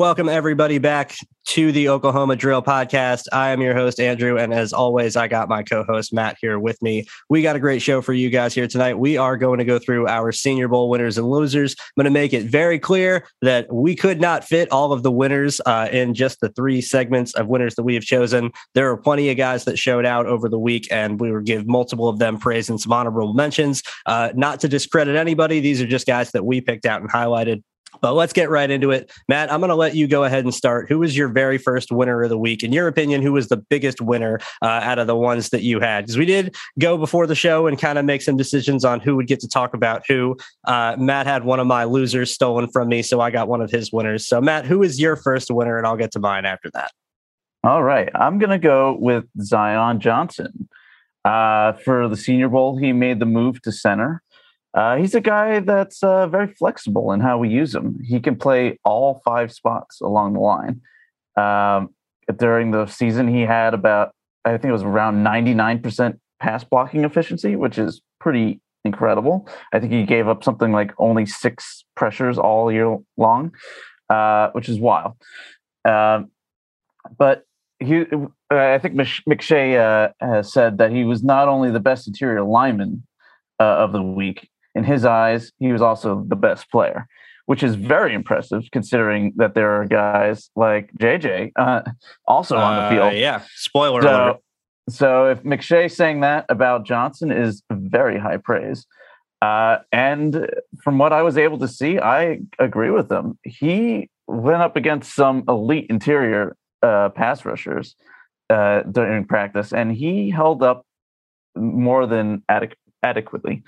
Welcome, everybody, back to the Oklahoma Drill Podcast. I am your host, Andrew. And as always, I got my co host, Matt, here with me. We got a great show for you guys here tonight. We are going to go through our Senior Bowl winners and losers. I'm going to make it very clear that we could not fit all of the winners uh, in just the three segments of winners that we have chosen. There are plenty of guys that showed out over the week, and we will give multiple of them praise and some honorable mentions. Uh, not to discredit anybody, these are just guys that we picked out and highlighted but let's get right into it. Matt, I'm going to let you go ahead and start. Who was your very first winner of the week? In your opinion, who was the biggest winner uh, out of the ones that you had? Because we did go before the show and kind of make some decisions on who would get to talk about who. Uh, Matt had one of my losers stolen from me, so I got one of his winners. So, Matt, who is your first winner? And I'll get to mine after that. All right. I'm going to go with Zion Johnson. Uh, for the Senior Bowl, he made the move to center. Uh, he's a guy that's uh, very flexible in how we use him. He can play all five spots along the line. Um, during the season, he had about, I think it was around 99% pass blocking efficiency, which is pretty incredible. I think he gave up something like only six pressures all year long, uh, which is wild. Um, but he, I think McShay uh, has said that he was not only the best interior lineman uh, of the week, in his eyes, he was also the best player, which is very impressive considering that there are guys like JJ uh, also on the uh, field. yeah, spoiler so, alert. So if McShay saying that about Johnson is very high praise. Uh, and from what I was able to see, I agree with him. He went up against some elite interior uh, pass rushers uh, during practice, and he held up more than adequ- adequately.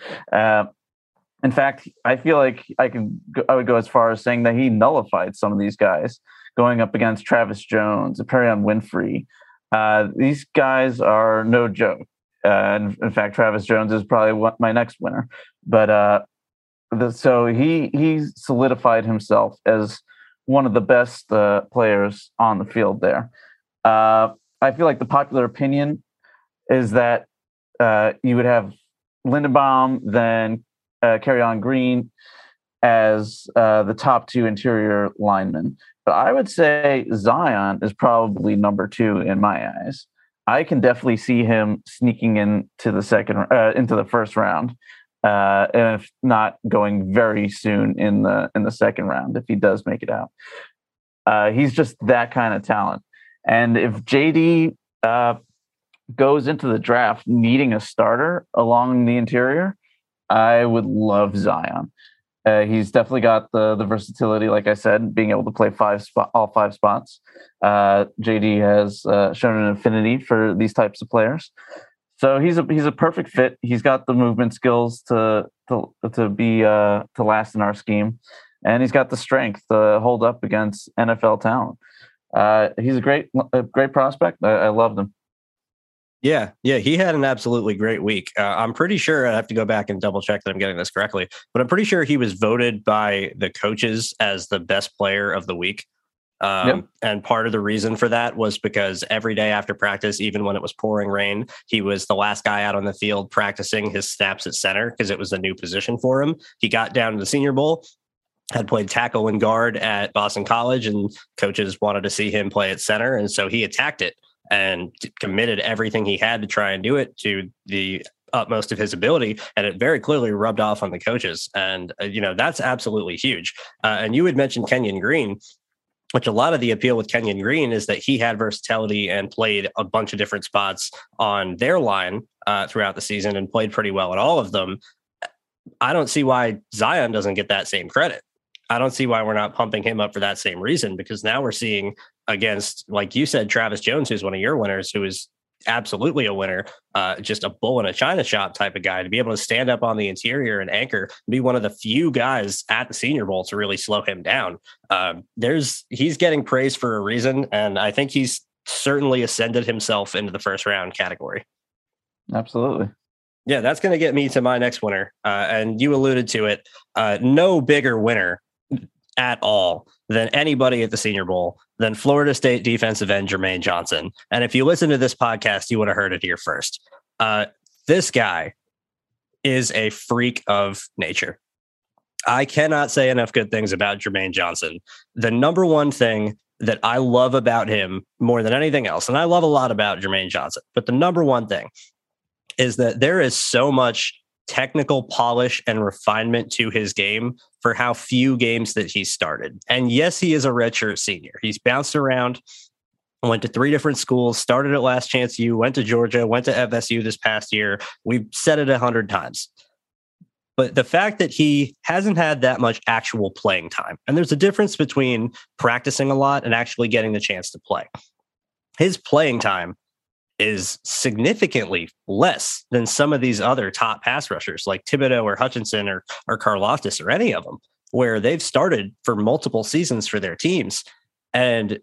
In fact, I feel like I can I would go as far as saying that he nullified some of these guys going up against Travis Jones, Perrion Winfrey. Uh, these guys are no joke. Uh, in, in, fact, Travis Jones is probably my next winner. But uh, the, so he he solidified himself as one of the best uh, players on the field there. Uh, I feel like the popular opinion is that uh, you would have Linderbaum, then uh, Kenyon Green as uh, the top two interior linemen. But I would say Zion is probably number two in my eyes. I can definitely see him sneaking into the second, uh, into the first round, uh, and if not going very soon in the in the second round, if he does make it out. Uh, he's just that kind of talent. And if JD uh, goes into the draft needing a starter along the interior, I would love Zion. Uh, he's definitely got the the versatility, like I said, being able to play five spot, all five spots. Uh, JD has uh, shown an affinity for these types of players, so he's a he's a perfect fit. He's got the movement skills to to to be uh, to last in our scheme, and he's got the strength to hold up against NFL talent. Uh, he's a great a great prospect. I, I him. Yeah, yeah, he had an absolutely great week. Uh, I'm pretty sure I have to go back and double check that I'm getting this correctly, but I'm pretty sure he was voted by the coaches as the best player of the week. Um, yep. And part of the reason for that was because every day after practice, even when it was pouring rain, he was the last guy out on the field practicing his snaps at center because it was a new position for him. He got down to the Senior Bowl, had played tackle and guard at Boston College, and coaches wanted to see him play at center. And so he attacked it and committed everything he had to try and do it to the utmost of his ability and it very clearly rubbed off on the coaches. And uh, you know that's absolutely huge. Uh, and you had mentioned kenyon green which a lot of the appeal with kenyon green is that he had versatility and played a bunch of different spots on their line uh, throughout the season and played pretty well at all of them. I don't see why zion doesn't get that same credit I don't see why we're not pumping him up for that same reason because now we're seeing against, like you said, Travis Jones, who's one of your winners, who is absolutely a winner, uh, just a bull in a china shop type of guy to be able to stand up on the interior and anchor, be one of the few guys at the Senior Bowl to really slow him down. Um, there's he's getting praise for a reason, and I think he's certainly ascended himself into the first round category. Absolutely. Yeah, that's going to get me to my next winner. Uh, and you alluded to it. Uh, no bigger winner at all than anybody at the Senior Bowl than Florida State defensive end Jermaine Johnson. And if you listen to this podcast, you would have heard it here first. Uh, this guy is a freak of nature. I cannot say enough good things about Jermaine Johnson. The number one thing that I love about him more than anything else, and I love a lot about Jermaine Johnson, but the number one thing is that there is so much technical polish and refinement to his game for how few games that he started. And yes, he is a redshirt senior. He's bounced around, went to three different schools, started at Last Chance U, went to Georgia, went to FSU this past year. We've said it a hundred times. But the fact that he hasn't had that much actual playing time, and there's a difference between practicing a lot and actually getting the chance to play. His playing time is significantly less than some of these other top pass rushers like Thibodeaux or Hutchinson or, or Karlaftis or any of them, where they've started for multiple seasons for their teams. And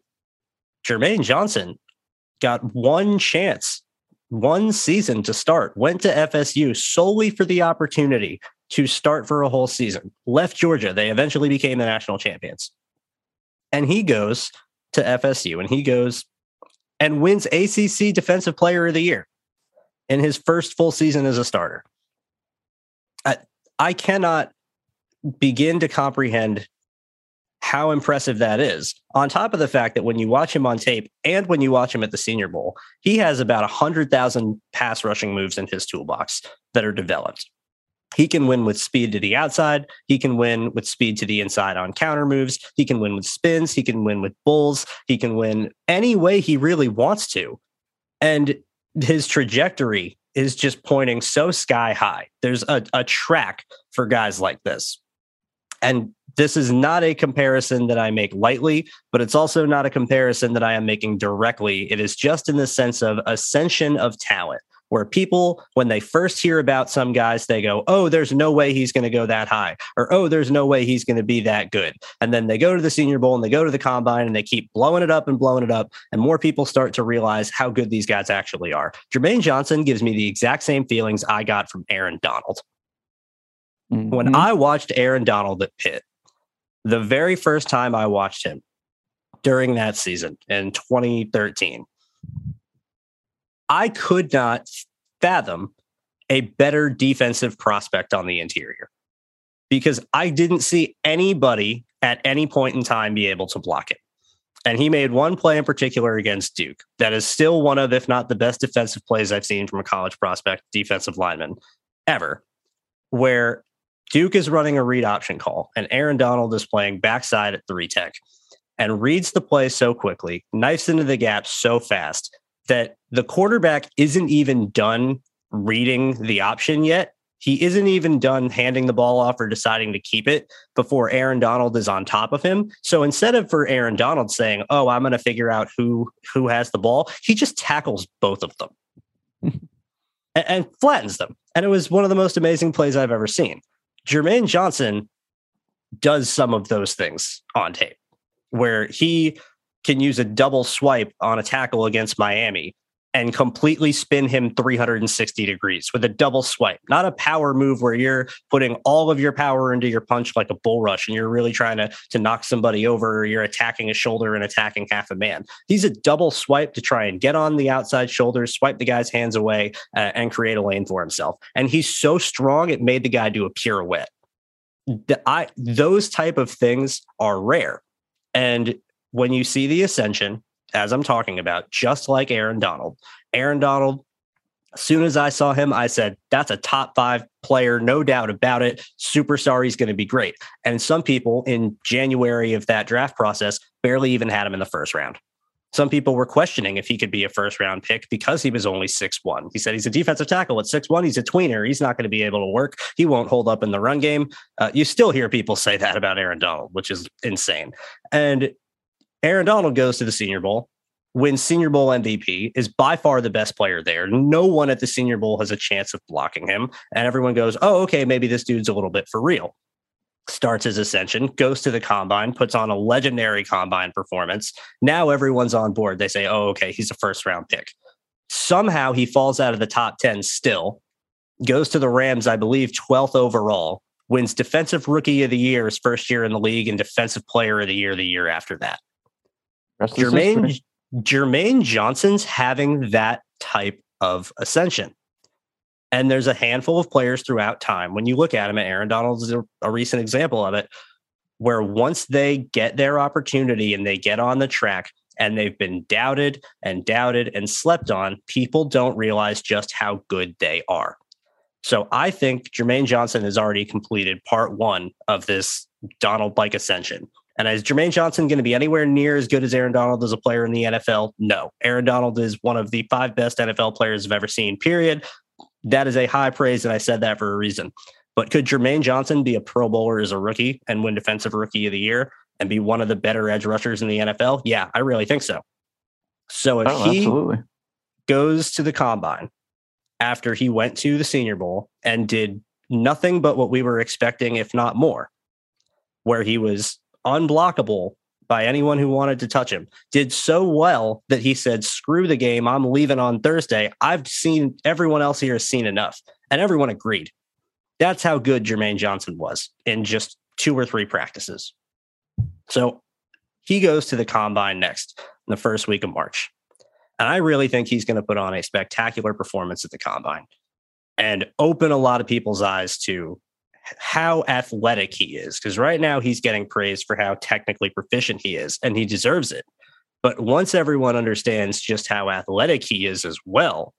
Jermaine Johnson got one chance, one season to start, went to FSU solely for the opportunity to start for a whole season, left Georgia. They eventually became the national champions. And he goes to FSU and he goes and wins ACC Defensive Player of the Year in his first full season as a starter. I, I cannot begin to comprehend how impressive that is. On top of the fact that when you watch him on tape and when you watch him at the Senior Bowl, he has about 100,000 pass rushing moves in his toolbox that are developed. He can win with speed to the outside. He can win with speed to the inside on counter moves. He can win with spins. He can win with bulls. He can win any way he really wants to. And his trajectory is just pointing so sky high. There's a, a track for guys like this. And this is not a comparison that I make lightly, but it's also not a comparison that I am making directly. It is just in the sense of ascension of talent where people, when they first hear about some guys, they go, Oh, there's no way he's going to go that high, or Oh, there's no way he's going to be that good. And then they go to the Senior Bowl and they go to the combine and they keep blowing it up and blowing it up. And more people start to realize how good these guys actually are. Jermaine Johnson gives me the exact same feelings I got from Aaron Donald. Mm-hmm. When I watched Aaron Donald at Pitt, the very first time I watched him during that season in 2013, I could not fathom a better defensive prospect on the interior because I didn't see anybody at any point in time be able to block it. And he made one play in particular against Duke that is still one of, if not the best defensive plays I've seen from a college prospect defensive lineman ever, where Duke is running a read option call and Aaron Donald is playing backside at three tech and reads the play so quickly, knifes into the gap so fast that the quarterback isn't even done reading the option yet. He isn't even done handing the ball off or deciding to keep it before Aaron Donald is on top of him. So instead of for Aaron Donald saying, "Oh, I'm going to figure out who who has the ball," he just tackles both of them and, and flattens them. And it was one of the most amazing plays I've ever seen. Jermaine Johnson does some of those things on tape where he can use a double swipe on a tackle against Miami and completely spin him 360 degrees with a double swipe, not a power move where you're putting all of your power into your punch like a bull rush and you're really trying to, to knock somebody over or you're attacking a shoulder and attacking half a man. He's a double swipe to try and get on the outside shoulders, swipe the guy's hands away, uh, and create a lane for himself. And he's so strong, it made the guy do a pirouette. The, I, those type of things are rare. And when you see the ascension, as I'm talking about, just like Aaron Donald. Aaron Donald, as soon as I saw him, I said, that's a top five player, no doubt about it. Superstar, he's going to be great. And some people in January of that draft process barely even had him in the first round. Some people were questioning if he could be a first round pick because he was only six one. He said he's a defensive tackle at six one. He's a tweener. He's not going to be able to work. He won't hold up in the run game. Uh, you still hear people say that about Aaron Donald, which is insane. And Aaron Donald goes to the Senior Bowl, wins Senior Bowl MVP, is by far the best player there. No one at the Senior Bowl has a chance of blocking him. And everyone goes, oh, okay, maybe this dude's a little bit for real. Starts his ascension, goes to the combine, puts on a legendary combine performance. Now everyone's on board. They say, oh, okay, he's a first round pick. Somehow he falls out of the top 10 still, goes to the Rams, I believe, 12th overall, wins Defensive Rookie of the Year his first year in the league, and Defensive Player of the Year the year after that. Jermaine Jermaine Johnson's having that type of ascension. And there's a handful of players throughout time. When you look at him, Aaron Donald is a, a, recent example of it, where once they get their opportunity and they get on the track and they've been doubted and doubted and slept on, people don't realize just how good they are. So I think Jermaine Johnson has already completed part one of this Donald like ascension. And is Jermaine Johnson going to be anywhere near as good as Aaron Donald as a player in the NFL? No. Aaron Donald is one of the five best NFL players I've ever seen, period. That is a high praise, and I said that for a reason. But could Jermaine Johnson be a Pro Bowler as a rookie and win Defensive Rookie of the Year and be one of the better edge rushers in the NFL? Yeah, I really think so. So if oh, he absolutely. goes to the combine after he went to the Senior Bowl and did nothing but what we were expecting, if not more, where he was unblockable by anyone who wanted to touch him. Did so well that he said, "Screw the game. I'm leaving on Thursday. I've seen everyone else here has seen enough." And everyone agreed. That's how good Jermaine Johnson was in just two or three practices. So he goes to the combine next in the first week of March. And I really think he's going to put on a spectacular performance at the combine and open a lot of people's eyes to how athletic he is. Because right now he's getting praised for how technically proficient he is, and he deserves it. But once everyone understands just how athletic he is as well,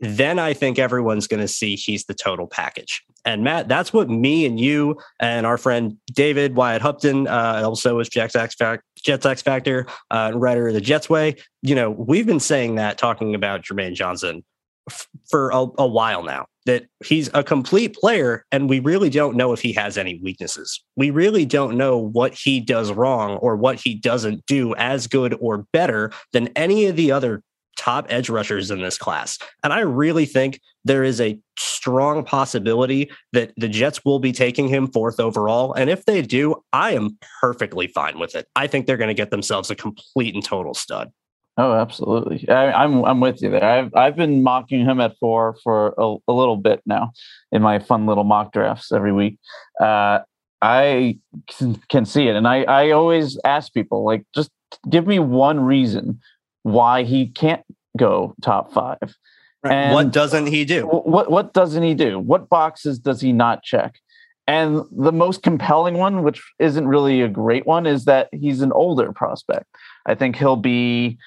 then I think everyone's going to see he's the total package. And Matt, that's what me and you and our friend David Wyatt Hupton, uh, also was Jets X, Jets X Factor, uh, writer of the Jets Way. You know, we've been saying that talking about Jermaine Johnson f- for a, a while now that he's a complete player and we really don't know if he has any weaknesses. We really don't know what he does wrong or what he doesn't do as good or better than any of the other top edge rushers in this class. And I really think there is a strong possibility that the Jets will be taking him fourth overall. And if they do, I am perfectly fine with it. I think they're going to get themselves a complete and total stud. Oh, absolutely. I, am I'm, I'm with you there. I've I've been mocking him at four for a, a little bit now in my fun little mock drafts every week. Uh, I can, can see it, and I I always ask people like, just give me one reason why he can't go top five. Right. And what doesn't he do? What what doesn't he do? What boxes does he not check? And the most compelling one, which isn't really a great one, is that he's an older prospect. I think he'll be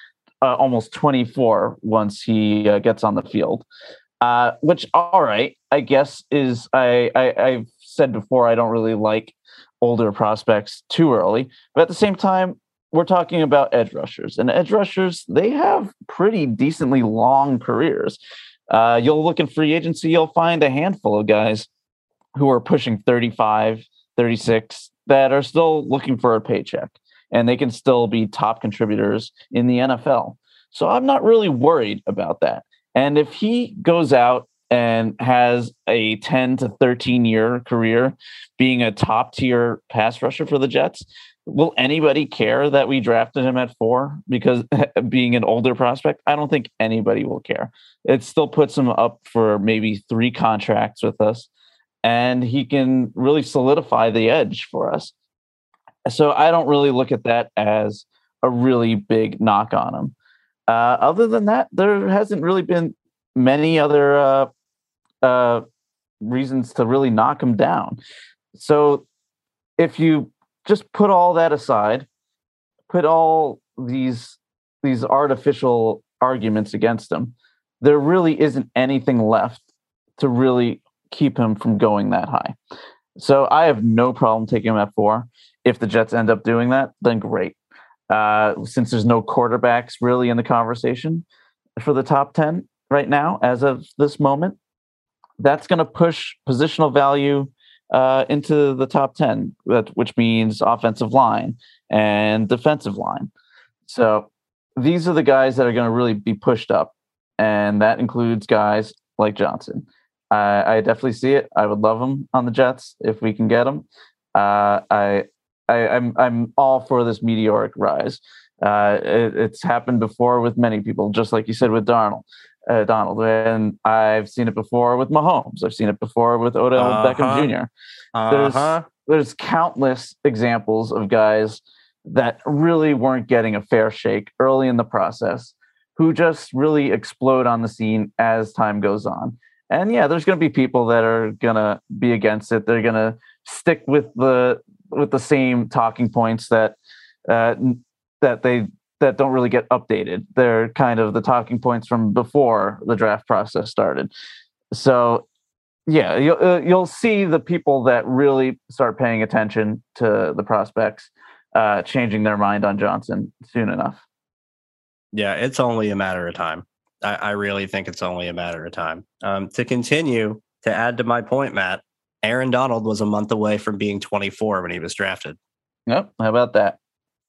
uh, almost 24 once he uh, gets on the field. Uh, which, all right, I guess is I, I I've said before I don't really like older prospects too early, but at the same time, we're talking about edge rushers, and edge rushers they have pretty decently long careers. Uh, you'll look in free agency, you'll find a handful of guys who are pushing 35, 36 that are still looking for a paycheck and they can still be top contributors in the NFL. So I'm not really worried about that. And if he goes out and has a 10 to 13 year career being a top tier pass rusher for the Jets, will anybody care that we drafted him at four because being an older prospect? I don't think anybody will care. It still puts him up for maybe three contracts with us, and he can really solidify the edge for us. So I don't really look at that as a really big knock on him. Uh, other than that, there hasn't really been many other uh, uh, reasons to really knock him down. So if you just put all that aside, put all these these artificial arguments against him, there really isn't anything left to really keep him from going that high. So I have no problem taking him at four. If the Jets end up doing that, then great. Uh, since there's no quarterbacks really in the conversation for the top 10 right now, as of this moment, that's going to push positional value uh, into the top 10, which means offensive line and defensive line. So these are the guys that are going to really be pushed up. And that includes guys like Johnson. I, I definitely see it. I would love him on the Jets if we can get him. Uh, I I, am I'm, I'm all for this meteoric rise. Uh, it, it's happened before with many people, just like you said with Darnold. Uh, Donald, and I've seen it before with Mahomes. I've seen it before with Odell uh-huh. Beckham Jr. Uh-huh. There's there's countless examples of guys that really weren't getting a fair shake early in the process, who just really explode on the scene as time goes on. And yeah, there's going to be people that are going to be against it. They're going to stick with the with the same talking points that uh, that they that don't really get updated. They're kind of the talking points from before the draft process started. So yeah, you'll uh, you'll see the people that really start paying attention to the prospects uh, changing their mind on Johnson soon enough. Yeah, it's only a matter of time. I, I really think it's only a matter of time. Um, to continue to add to my point, Matt, Aaron Donald was a month away from being 24 when he was drafted. Yep. How about that?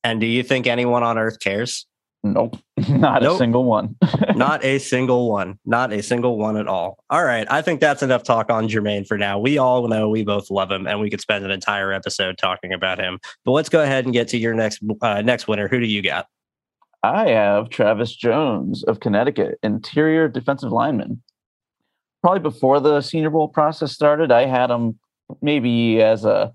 And do you think anyone on earth cares? Nope. Not nope. a single one. Not a single one. Not a single one at all. All right. I think that's enough talk on Jermaine for now. We all know we both love him and we could spend an entire episode talking about him. But let's go ahead and get to your next uh, next winner. Who do you got? I have Travis Jones of Connecticut, interior defensive lineman probably before the Senior Bowl process started, I had him maybe as a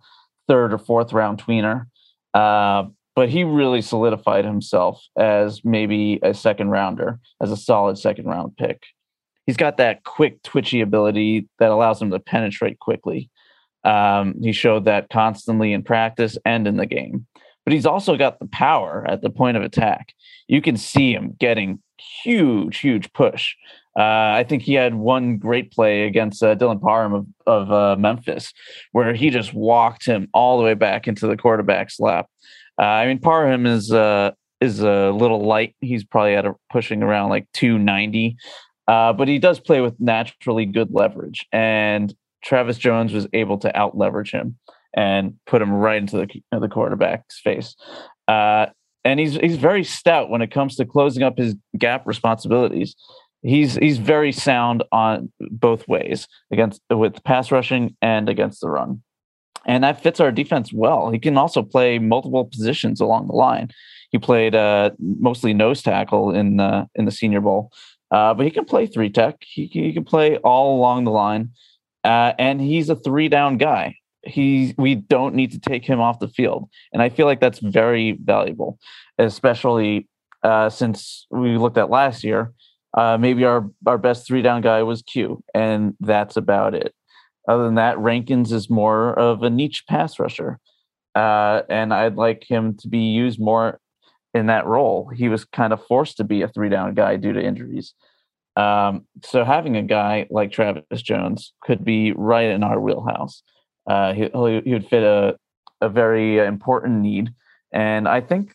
third or fourth round tweener. Uh, but he really solidified himself as maybe a second rounder, as a solid second round pick. He's got that quick, twitchy ability that allows him to penetrate quickly. Um, he showed that constantly in practice and in the game. But he's also got the power at the point of attack. You can see him getting huge, huge push uh, I think he had one great play against uh, Dylan Parham of, of uh, Memphis, where he just walked him all the way back into the quarterback's lap. Uh, I mean, Parham is uh, is a little light. He's probably at a pushing around like 290, uh, but he does play with naturally good leverage. And Travis Jones was able to out leverage him and put him right into the the quarterback's face. and he's he's very stout when it comes to closing up his gap responsibilities he's he's very sound on both ways against with pass rushing and against the run. And that fits our defense well. He can also play multiple positions along the line. He played uh, mostly nose tackle in the in the Senior Bowl, uh, but he can play three tech. He, he can play all along the line, uh, and he's a three down guy. He we don't need to take him off the field, and I feel like that's very valuable, especially uh, since we looked at last year uh, maybe our our best three down guy was Q, and that's about it. Other than that, Rankins is more of a niche pass rusher, uh, and I'd like him to be used more in that role. He was kind of forced to be a three down guy due to injuries. Um, so having a guy like Travis Jones could be right in our wheelhouse. Uh, he, would fit a a very important need, and I think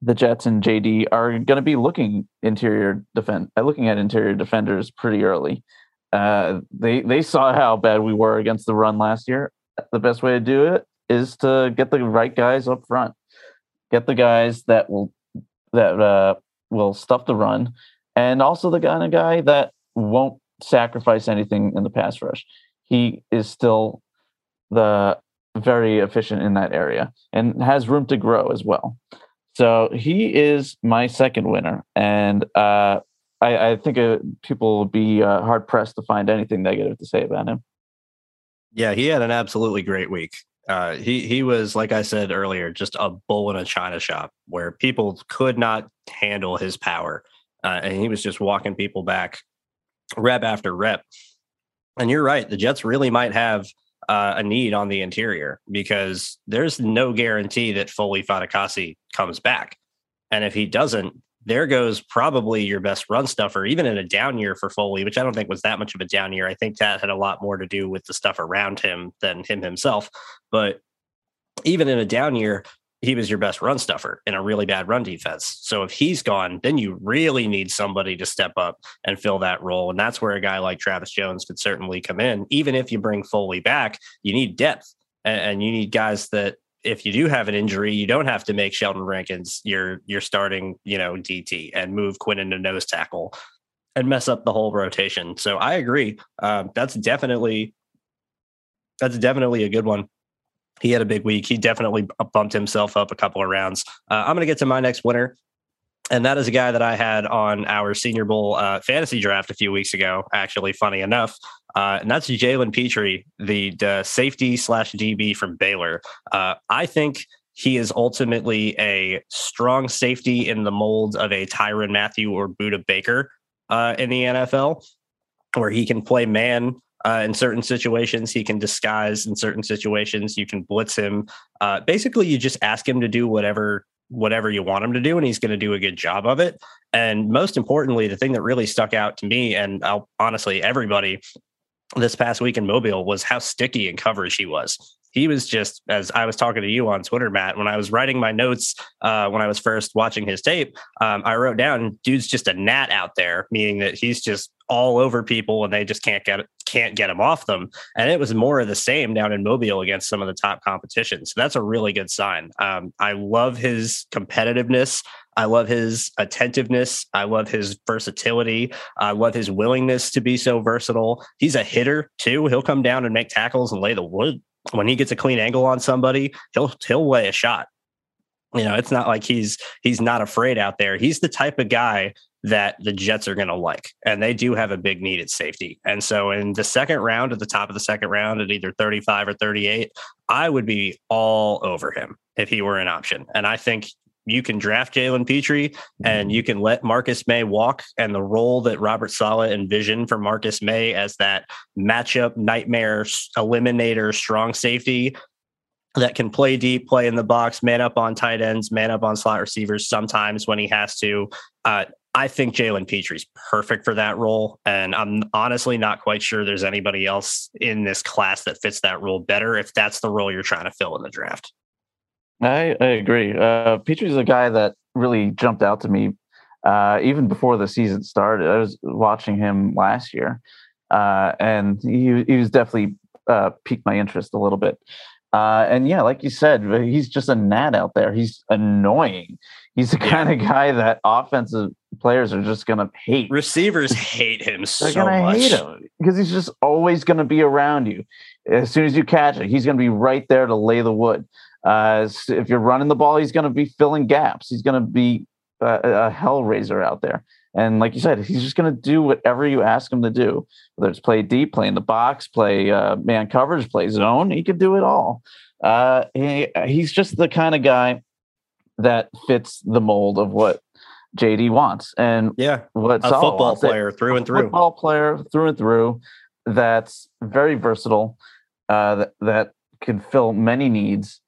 the Jets and JD are going to be looking interior defend, uh, looking at interior defenders pretty early. Uh, they they saw how bad we were against the run last year. The best way to do it is to get the right guys up front, get the guys that will that uh, will stuff the run, and also the kind of guy that won't sacrifice anything in the pass rush. He is still the very efficient in that area and has room to grow as well. So he is my second winner, and uh, I, I, think uh, people will be uh, hard pressed to find anything negative to say about him. Yeah, he had an absolutely great week. Uh, he he was like I said earlier, just a bull in a china shop where people could not handle his power, uh, and he was just walking people back rep after rep. And you're right, the Jets really might have uh, a need on the interior because there's no guarantee that Foley Fatukasi comes back. And if he doesn't, there goes probably your best run stuffer, even in a down year for Foley, which I don't think was that much of a down year. I think that had a lot more to do with the stuff around him than him himself. But even in a down year, he was your best run stuffer in a really bad run defense. So if he's gone, then you really need somebody to step up and fill that role. And that's where a guy like Travis Jones could certainly come in. Even if you bring Foley back, you need depth and, you need guys that if you do have an injury, you don't have to make Sheldon Rankins your your starting, you know, DT and move Quinn into nose tackle and mess up the whole rotation. So I agree. Um, that's definitely that's definitely a good one he had a big week. He definitely bumped himself up a couple of rounds. Uh, I'm going to get to my next winner. And that is a guy that I had on our Senior Bowl uh, fantasy draft a few weeks ago, actually, funny enough. Uh, and that's Jalen Pitre, the, safety slash DB from Baylor. Uh, I think he is ultimately a strong safety in the mold of a Tyrann Mathieu or Budda Baker uh, in the NFL, where he can play man uh, in certain situations, he can disguise. In certain situations, you can blitz him. Uh, basically, you just ask him to do whatever whatever you want him to do, and he's going to do a good job of it. And most importantly, the thing that really stuck out to me, and I'll, honestly everybody this past week in Mobile, was how sticky in coverage he was he was just as I was talking to you on Twitter, Matt. When I was writing my notes uh, when I was first watching his tape, um, I wrote down, "Dude's just a gnat out there," meaning that he's just all over people and they just can't get can't get him off them. And it was more of the same down in Mobile against some of the top competition. So that's a really good sign. Um, I love his competitiveness. I love his attentiveness. I love his versatility. I love his willingness to be so versatile. He's a hitter too. He'll come down and make tackles and lay the wood when he gets a clean angle on somebody, he'll he'll lay a shot. You know, it's not like he's he's not afraid out there. He's the type of guy that the Jets are going to like, and they do have a big need at safety. And so, in the second round, at the top of the second round, at either 35 or 38, I would be all over him if he were an option. And I think you can draft Jalen Pitre and you can let Marcus Maye walk. And the role that Robert Saleh envisioned for Marcus Maye as that matchup nightmare eliminator, strong safety that can play deep, play in the box, man up on tight ends, man up on slot receivers sometimes when he has to. Uh, I think Jalen Pitre's perfect for that role. And I'm honestly not quite sure there's anybody else in this class that fits that role better if that's the role you're trying to fill in the draft. I, I agree. Uh, Pitre's a guy that really jumped out to me uh, even before the season started. I was watching him last year, uh, and he, he was definitely uh, piqued my interest a little bit. Uh, and yeah, like you said, he's just a gnat out there. He's annoying. He's the kind of guy that offensive players are just going to hate. Receivers hate him They're so gonna much. Hate him because he's just always going to be around you. As soon as you catch it, he's going to be right there to lay the wood. Uh, if you're running the ball, he's going to be filling gaps. He's going to be a, a hellraiser out there. And like you said, he's just going to do whatever you ask him to do, whether it's play deep, play in the box, play uh, man coverage, play zone. He could do it all. Uh, he, he's just the kind of guy that fits the mold of what JD wants. And yeah, what a football wants. player through and through. Football player through and through. That's very versatile. Uh, that, that can fill many needs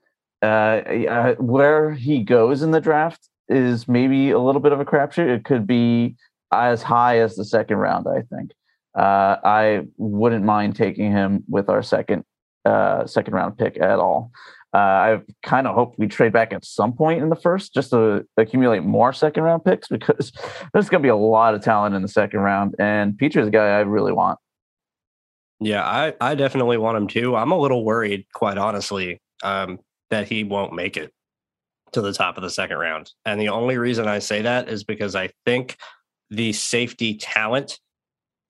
uh, where he goes in the draft is maybe a little bit of a crapshoot. It could be as high as the second round. I think. Uh, I wouldn't mind taking him with our second uh, second round pick at all. Uh, I kind of hope we trade back at some point in the first just to accumulate more second round picks because there's going to be a lot of talent in the second round. And Pitre's a guy I really want. Yeah, I, I definitely want him too. I'm a little worried, quite honestly, um, that he won't make it to the top of the second round. And the only reason I say that is because I think the safety talent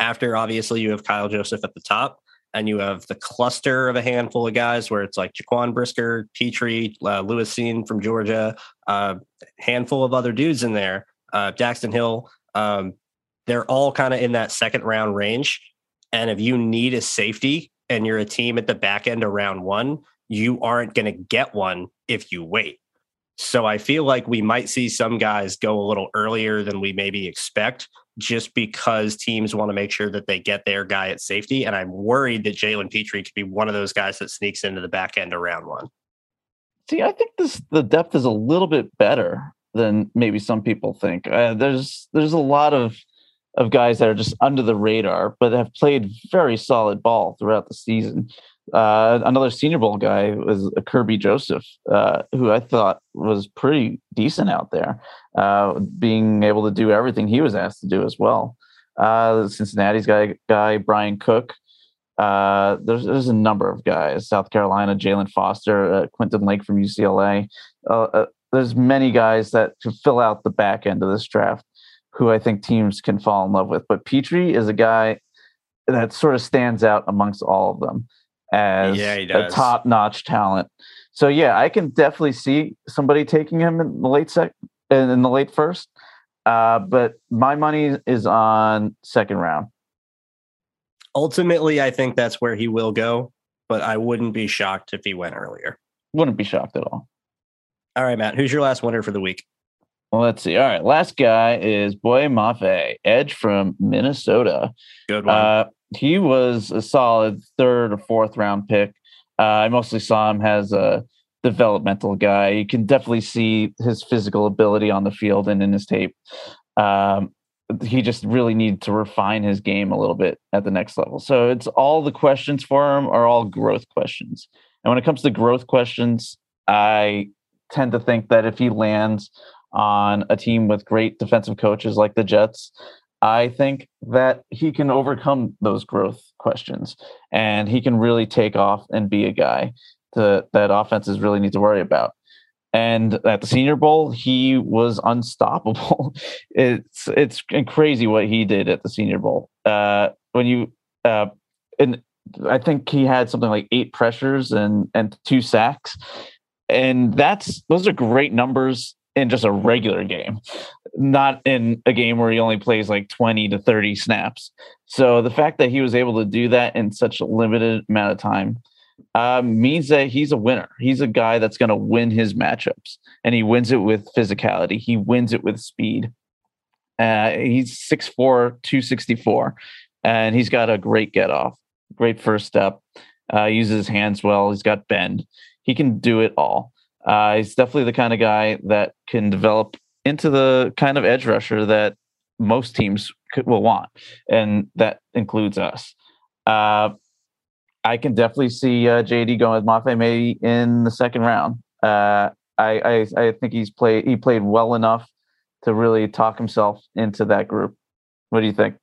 after obviously you have Kyle Joseph at the top, and you have the cluster of a handful of guys where it's like Jaquan Brisker, Pitre, uh, Lewis Cine from Georgia, a uh, handful of other dudes in there, uh, Daxton Hill. Um, they're all kind of in that second round range. And if you need a safety and you're a team at the back end of round one, you aren't going to get one if you wait. So I feel like we might see some guys go a little earlier than we maybe expect just because teams want to make sure that they get their guy at safety. And I'm worried that Jalen Pitre could be one of those guys that sneaks into the back end around one. See, I think this the depth is a little bit better than maybe some people think. Uh, there's there's a lot of of guys that are just under the radar, but have played very solid ball throughout the season. Uh, another Senior Bowl guy was Kerby Joseph, uh, who I thought was pretty decent out there, uh, being able to do everything he was asked to do as well. Uh, Cincinnati's guy, guy Bryan Cook. Uh, there's there's a number of guys. South Carolina, Jaylan Foster, uh, Quentin Lake from UCLA. there's many guys that could fill out the back end of this draft, who I think teams can fall in love with. But Pitre is a guy that sort of stands out amongst all of them as yeah, a top notch talent. So yeah, I can definitely see somebody taking him in the late sec in the late first. Uh, but my money is on second round. Ultimately, I think that's where he will go, but I wouldn't be shocked if he went earlier. Wouldn't be shocked at all. All right, Matt, who's your last winner for the week? Well, let's see. All right, last guy is Boye Mafe, edge from Minnesota. Good one. Uh, he was a solid third or fourth round pick. Uh, I mostly saw him as a developmental guy. You can definitely see his physical ability on the field and in his tape. Um, he just really needed to refine his game a little bit at the next level. So it's all the questions for him are all growth questions. And when it comes to growth questions, I tend to think that if he lands on a team with great defensive coaches like the Jets, I think that he can overcome those growth questions and he can really take off and be a guy to, that offenses really need to worry about. And at the Senior Bowl, he was unstoppable. it's it's crazy what he did at the Senior Bowl. Uh, when you uh, and I think he had something like eight pressures and and two sacks, and that's those are great numbers in just a regular game, not in a game where he only plays like 20 to 30 snaps. So the fact that he was able to do that in such a limited amount of time uh, means that he's a winner. He's a guy that's going to win his matchups, and he wins it with physicality. He wins it with speed. Uh, he's 6'4, 264, and he's got a great get off, great first step. Uh, uses his hands well. He's got bend. He can do it all. Uh, he's definitely the kind of guy that can develop into the kind of edge rusher that most teams could, will want, and that includes us. Uh, I can definitely see uh, JD going with Mafe maybe in the second round. Uh, I, I, I think he's played he played well enough to really talk himself into that group. What do you think?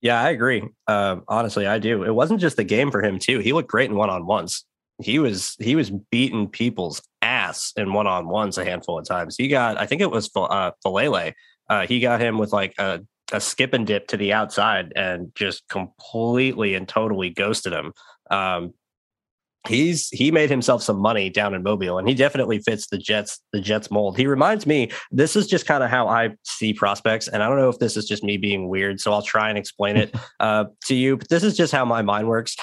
Yeah, I agree. Uh, honestly, I do. It wasn't just the game for him too. He looked great in one on ones. He was he was beating people's ass in one on ones a handful of times. He got, I think it was uh, Faalele. Uh, he got him with like a, a skip and dip to the outside and just completely and totally ghosted him. Um, he's he made himself some money down in Mobile, and he definitely fits the Jets the Jets mold. He reminds me. This is just kind of how I see prospects, and I don't know if this is just me being weird, so I'll try and explain it uh, to you. But this is just how my mind works.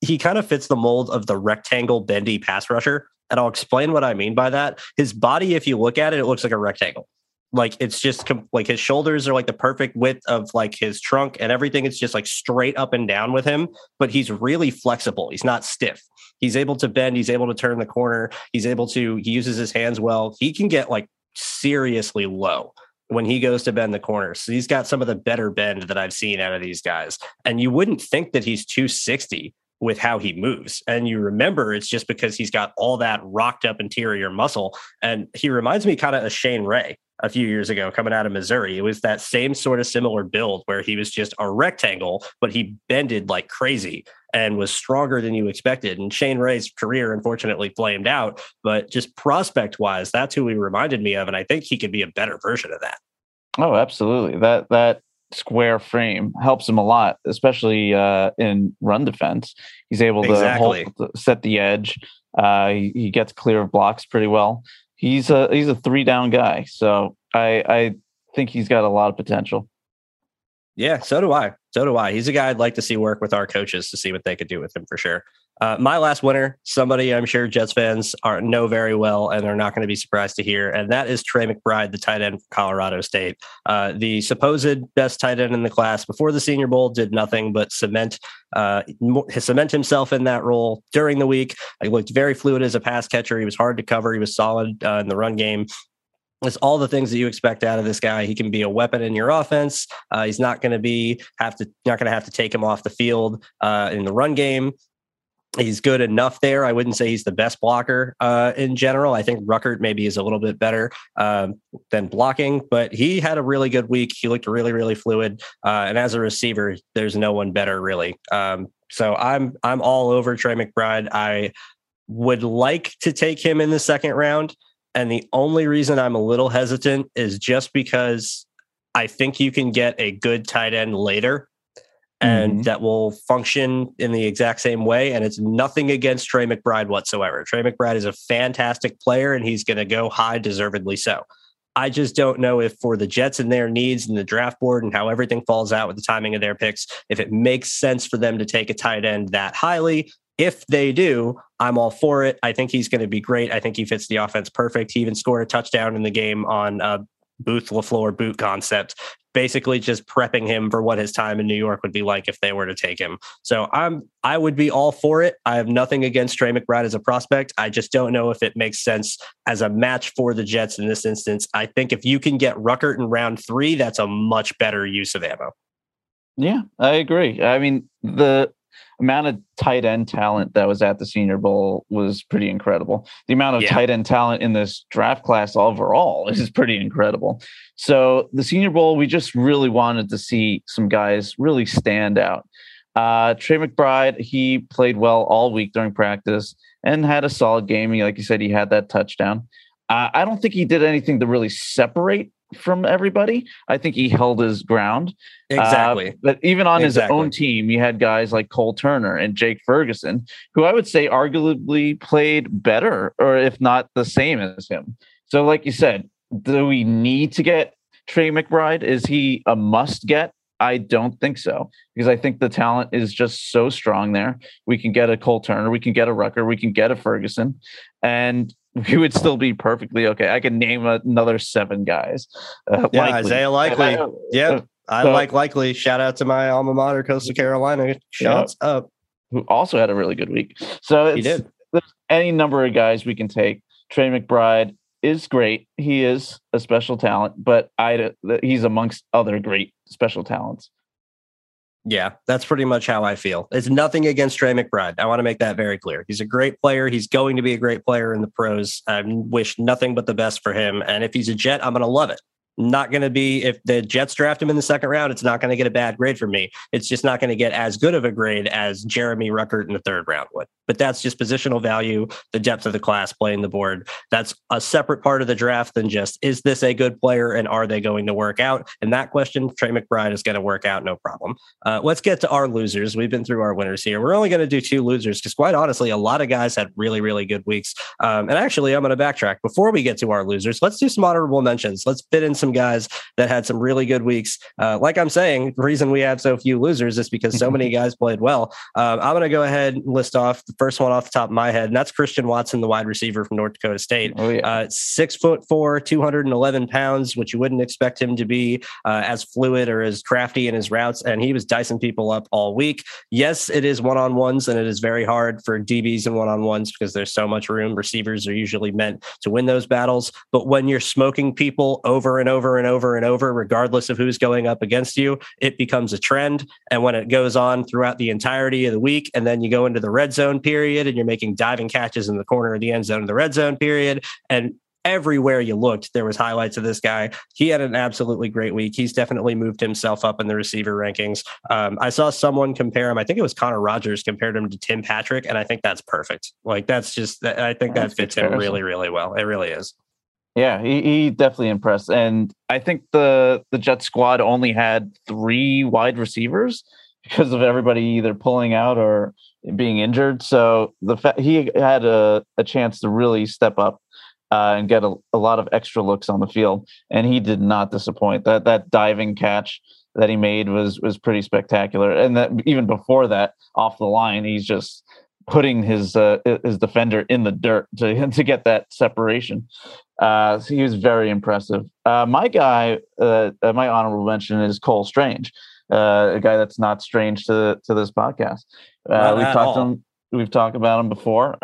He kind of fits the mold of the rectangle bendy pass rusher and I'll explain what I mean by that. His body, if you look at it, it looks like a rectangle. Like it's just com- like his shoulders are like the perfect width of like his trunk and everything. It's just like straight up and down with him, but he's really flexible. He's not stiff. He's able to bend. He's able to turn the corner. He's able to, he uses his hands well. He can get like seriously low when he goes to bend the corner. So he's got some of the better bend that I've seen out of these guys. And you wouldn't think that he's 260 with how he moves. And you remember it's just because he's got all that rocked up interior muscle. And he reminds me kind of of Shane Ray a few years ago coming out of Missouri. It was that same sort of similar build where he was just a rectangle, but he bended like crazy and was stronger than you expected. And Shane Ray's career unfortunately flamed out, but just prospect wise, that's who he reminded me of. And I think he could be a better version of that. Oh, absolutely. That that square frame helps him a lot, especially uh, in run defense. He's able to, Exactly. hold, set the edge. Uh, he, he gets clear of blocks pretty well. He's a he's a three down guy, so I I think he's got a lot of potential. Yeah, so do I. So do I. He's a guy I'd like to see work with our coaches to see what they could do with him for sure. Uh, my last winner, somebody I'm sure Jets fans are know very well, and they're not going to be surprised to hear, and that is Trey McBride, the tight end for Colorado State, uh, the supposed best tight end in the class before the Senior Bowl. Did nothing but cement uh, cement himself in that role during the week. He looked very fluid as a pass catcher. He was hard to cover. He was solid uh, in the run game. It's all the things that you expect out of this guy. He can be a weapon in your offense. Uh, he's not going to be have to not going to have to take him off the field uh, in the run game. He's good enough there. I wouldn't say he's the best blocker uh, in general. I think Ruckert maybe is a little bit better um, than blocking, but he had a really good week. He looked really, really fluid. Uh, and as a receiver, there's no one better really. Um, so I'm I'm all over Trey McBride. I would like to take him in the second round. And the only reason I'm a little hesitant is just because I think you can get a good tight end later and Mhm. that will function in the exact same way. And it's nothing against Trey McBride whatsoever. Trey McBride is a fantastic player and he's going to go high, deservedly so. I just don't know if for the Jets and their needs and the draft board and how everything falls out with the timing of their picks, if it makes sense for them to take a tight end that highly. If they do, I'm all for it. I think he's going to be great. I think he fits the offense perfect. He even scored a touchdown in the game on uh, Booth LaFleur boot concept, basically just prepping him for what his time in New York would be like if they were to take him. So I'm I would be all for it. I have nothing against Trey McBride as a prospect. I just don't know if it makes sense as a match for the Jets in this instance. I think if you can get Ruckert in round three, that's a much better use of ammo. Yeah, I agree. I mean, the amount of tight end talent that was at the Senior Bowl was pretty incredible. The amount of Yeah. tight end talent in this draft class overall is pretty incredible. So, the Senior Bowl, we just really wanted to see some guys really stand out. Uh, Trey McBride, he played well all week during practice and had a solid game. He, like you said, he had that touchdown. Uh, I don't think he did anything to really separate from everybody. I think he held his ground. Exactly. Uh, but even on his own team, you had guys like Cole Turner and Jake Ferguson, who I would say arguably played better, or if not the same as him. So, like you said, do we need to get Trey McBride? Is he a must get? I don't think so because I think the talent is just so strong there. We can get a Cole Turner, we can get a Rucker, we can get a Ferguson, and we would still be perfectly okay. I can name another seven guys. Uh, Yeah, likely. Isaiah Likely. Uh, Yeah. I So- like likely. Shout out to my alma mater, Coastal Carolina. Shouts up. who also had a really good week. So it's, He did. there's any number of guys we can take. Trey McBride is great. He is a special talent, but I he's amongst other great special talents. Yeah, that's pretty much how I feel. It's nothing against Trey McBride. I want to make that very clear. He's a great player. He's going to be a great player in the pros. I wish nothing but the best for him. And if he's a Jet, I'm going to love it. Not going to be, if the Jets draft him in the second round, it's not going to get a bad grade for me. It's just not going to get as good of a grade as Jeremy Ruckert in the third round would. But that's just positional value, the depth of the class playing the board. That's a separate part of the draft than just, is this a good player and are they going to work out? And that question, Trey McBride is going to work out, no problem. Uh, let's get to our losers. We've been through our winners here. We're only going to do two losers because, quite honestly, a lot of guys had really, really good weeks. Um, and actually, I'm going to backtrack before we get to our losers. Let's do some honorable mentions. Let's fit in some guys that had some really good weeks. Uh, like I'm saying, the reason we have so few losers is because so many guys played well. Um, I'm going to go ahead and list off the first one off the top of my head, and that's Christian Watson, the wide receiver from North Dakota State. Oh yeah, Uh, six foot four, 211 pounds, which you wouldn't expect him to be uh, as fluid or as crafty in his routes. And he was dicing people up all week. Yes, it is one on ones, and it is very hard for DBs and one on ones because there's so much room. Receivers are usually meant to win those battles. But when you're smoking people over and over and over and over, regardless of who's going up against you, it becomes a trend. And when it goes on throughout the entirety of the week, and then you go into the red zone period and you're making diving catches in the corner of the end zone in the red zone period, and everywhere you looked, there was highlights of this guy. He had an absolutely great week. He's definitely moved himself up in the receiver rankings. Um, I saw someone compare him. I think it was Connor Rogers compared him to Tim Patrick, and I think that's perfect. Like that's just I think that That's fits him really, really well. It really is. Yeah, he, he definitely impressed, and I think the the Jet squad only had three wide receivers because of everybody either pulling out or being injured. So the fa- he had a, a chance to really step up uh, and get a, a lot of extra looks on the field, and he did not disappoint. That that diving catch that he made was was pretty spectacular, and that even before that, off the line, he's just putting his uh, his defender in the dirt to to get that separation. Uh, so he was very impressive. Uh, my guy, uh, uh, my honorable mention is Cole Strange, uh, a guy that's not strange to to this podcast. we've talked to him. We've talked about him before.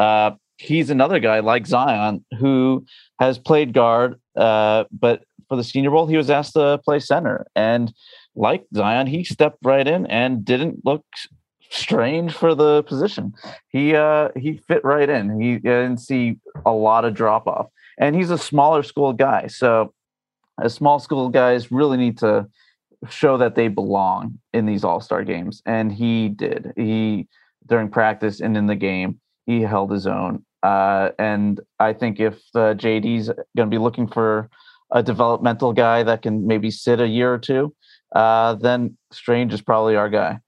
he's another guy like Zion who has played guard, but for the Senior Bowl, he was asked to play center, and like Zion, he stepped right in and didn't look strange for the position. He uh he fit right in. He didn't see a lot of drop off, and he's a smaller school guy. So, as small school guys really need to show that they belong in these All Star games, and he did. He during practice and in the game, he held his own. Uh, and I think if uh, JD's going to be looking for a developmental guy that can maybe sit a year or two, uh, then Strange is probably our guy.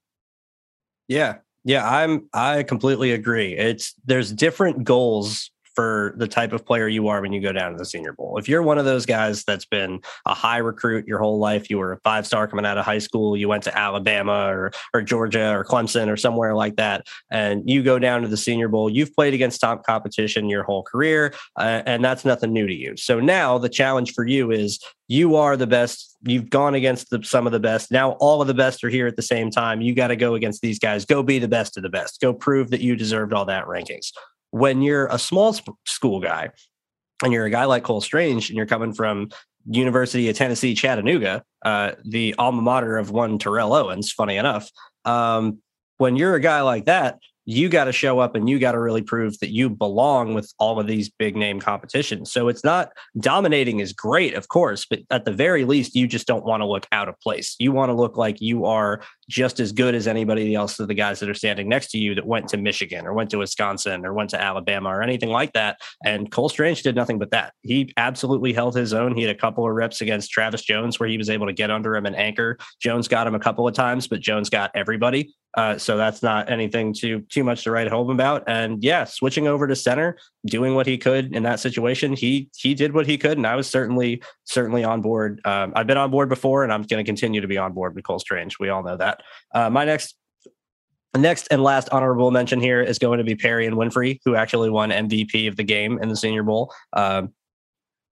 Yeah. Yeah, I'm I completely agree. It's there's different goals for the type of player you are when you go down to the Senior Bowl. If you're one of those guys that's been a high recruit your whole life, you were a five star coming out of high school, you went to Alabama or, or Georgia or Clemson or somewhere like that, and you go down to the Senior Bowl, you've played against top competition your whole career, uh, and that's nothing new to you. So now the challenge for you is you are the best. You've gone against the, some of the best. Now all of the best are here at the same time. You got to go against these guys. Go be the best of the best. Go prove that you deserved all that rankings when you're a small school guy and you're a guy like Cole Strange and you're coming from University of Tennessee, Chattanooga, uh, the alma mater of one Terrell Owens, funny enough. Um, when you're a guy like that, you got to show up and you got to really prove that you belong with all of these big name competitions. So it's not dominating is great, of course, but at the very least, you just don't want to look out of place. You want to look like you are just as good as anybody else of the guys that are standing next to you that went to Michigan or went to Wisconsin or went to Alabama or anything like that. And Cole Strange did nothing but that. He absolutely held his own. He had a couple of reps against Travis Jones where he was able to get under him and anchor. Jones got him a couple of times, but Jones got everybody. Uh, so that's not anything too too much to write home about. And yeah, switching over to center, doing what he could in that situation, he he did what he could, and I was certainly certainly on board. Um, I've been on board before, and I'm going to continue to be on board with Cole Strange. We all know that. Uh, my next Next and last honorable mention here is going to be Perrion Winfrey, who actually won MVP of the game in the Senior Bowl. Um,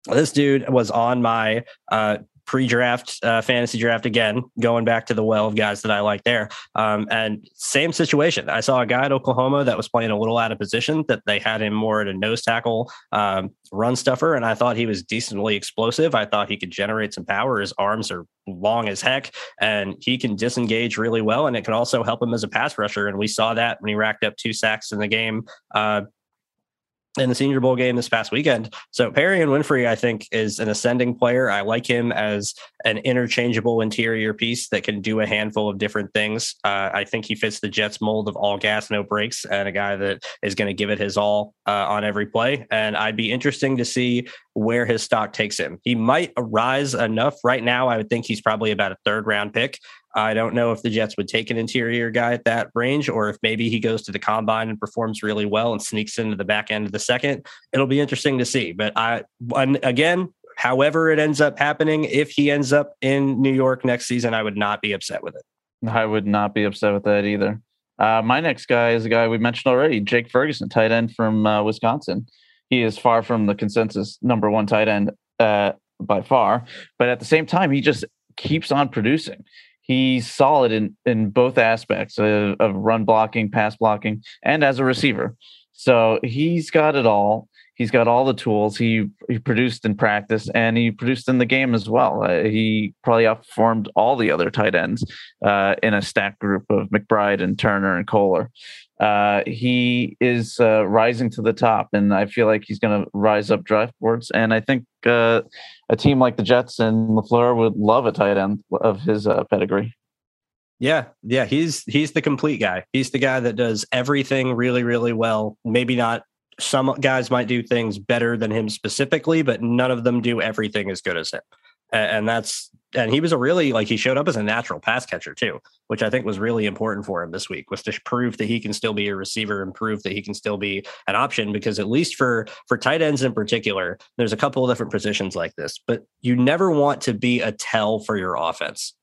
this dude was on my uh, pre-draft uh, fantasy draft again, going back to the well of guys that I like there. Um, and same situation. I saw a guy at Oklahoma that was playing a little out of position that they had him more at a nose tackle um, run stuffer, and I thought he was decently explosive. I thought he could generate some power. His arms are long as heck, and he can disengage really well, and it can also help him as a pass rusher. And we saw that when he racked up two sacks in the game uh, in the Senior Bowl game this past weekend. So Perrion Winfrey, I think, is an ascending player. I like him as an interchangeable interior piece that can do a handful of different things. Uh, I think he fits the Jets mold of all gas, no brakes, and a guy that is going to give it his all uh, on every play. And I'd be interesting to see where his stock takes him. He might rise enough right now. I would think he's probably about a third round pick. I don't know if the Jets would take an interior guy at that range or if maybe he goes to the combine and performs really well and sneaks into the back end of the second. It'll be interesting to see. But I, again, however it ends up happening, if he ends up in New York next season, I would not be upset with it. I would not be upset with that either. Uh, my next guy is a guy we mentioned already, Jake Ferguson, tight end from uh, Wisconsin. He is far from the consensus number one tight end uh, by far, but at the same time, he just keeps on producing he's solid in in both aspects of, of, run blocking, pass blocking, and as a receiver. So he's got it all. He's got all the tools. He he produced in practice and he produced in the game as well. Uh, he probably outperformed all the other tight ends uh, in a stack group of McBride and Turner and Kolar. Uh, he is uh, rising to the top, and I feel like he's going to rise up draft boards. And I think uh, a team like the Jets and Lafleur would love a tight end of his uh, pedigree. Yeah, yeah, he's he's the complete guy. He's the guy that does everything really, really well. Maybe not some guys might do things better than him specifically, but none of them do everything as good as him. And that's and he was a really like he showed up as a natural pass catcher too, which I think was really important for him this week was to prove that he can still be a receiver and prove that he can still be an option because at least for for tight ends in particular, there's a couple of different positions like this, but you never want to be a tell for your offense.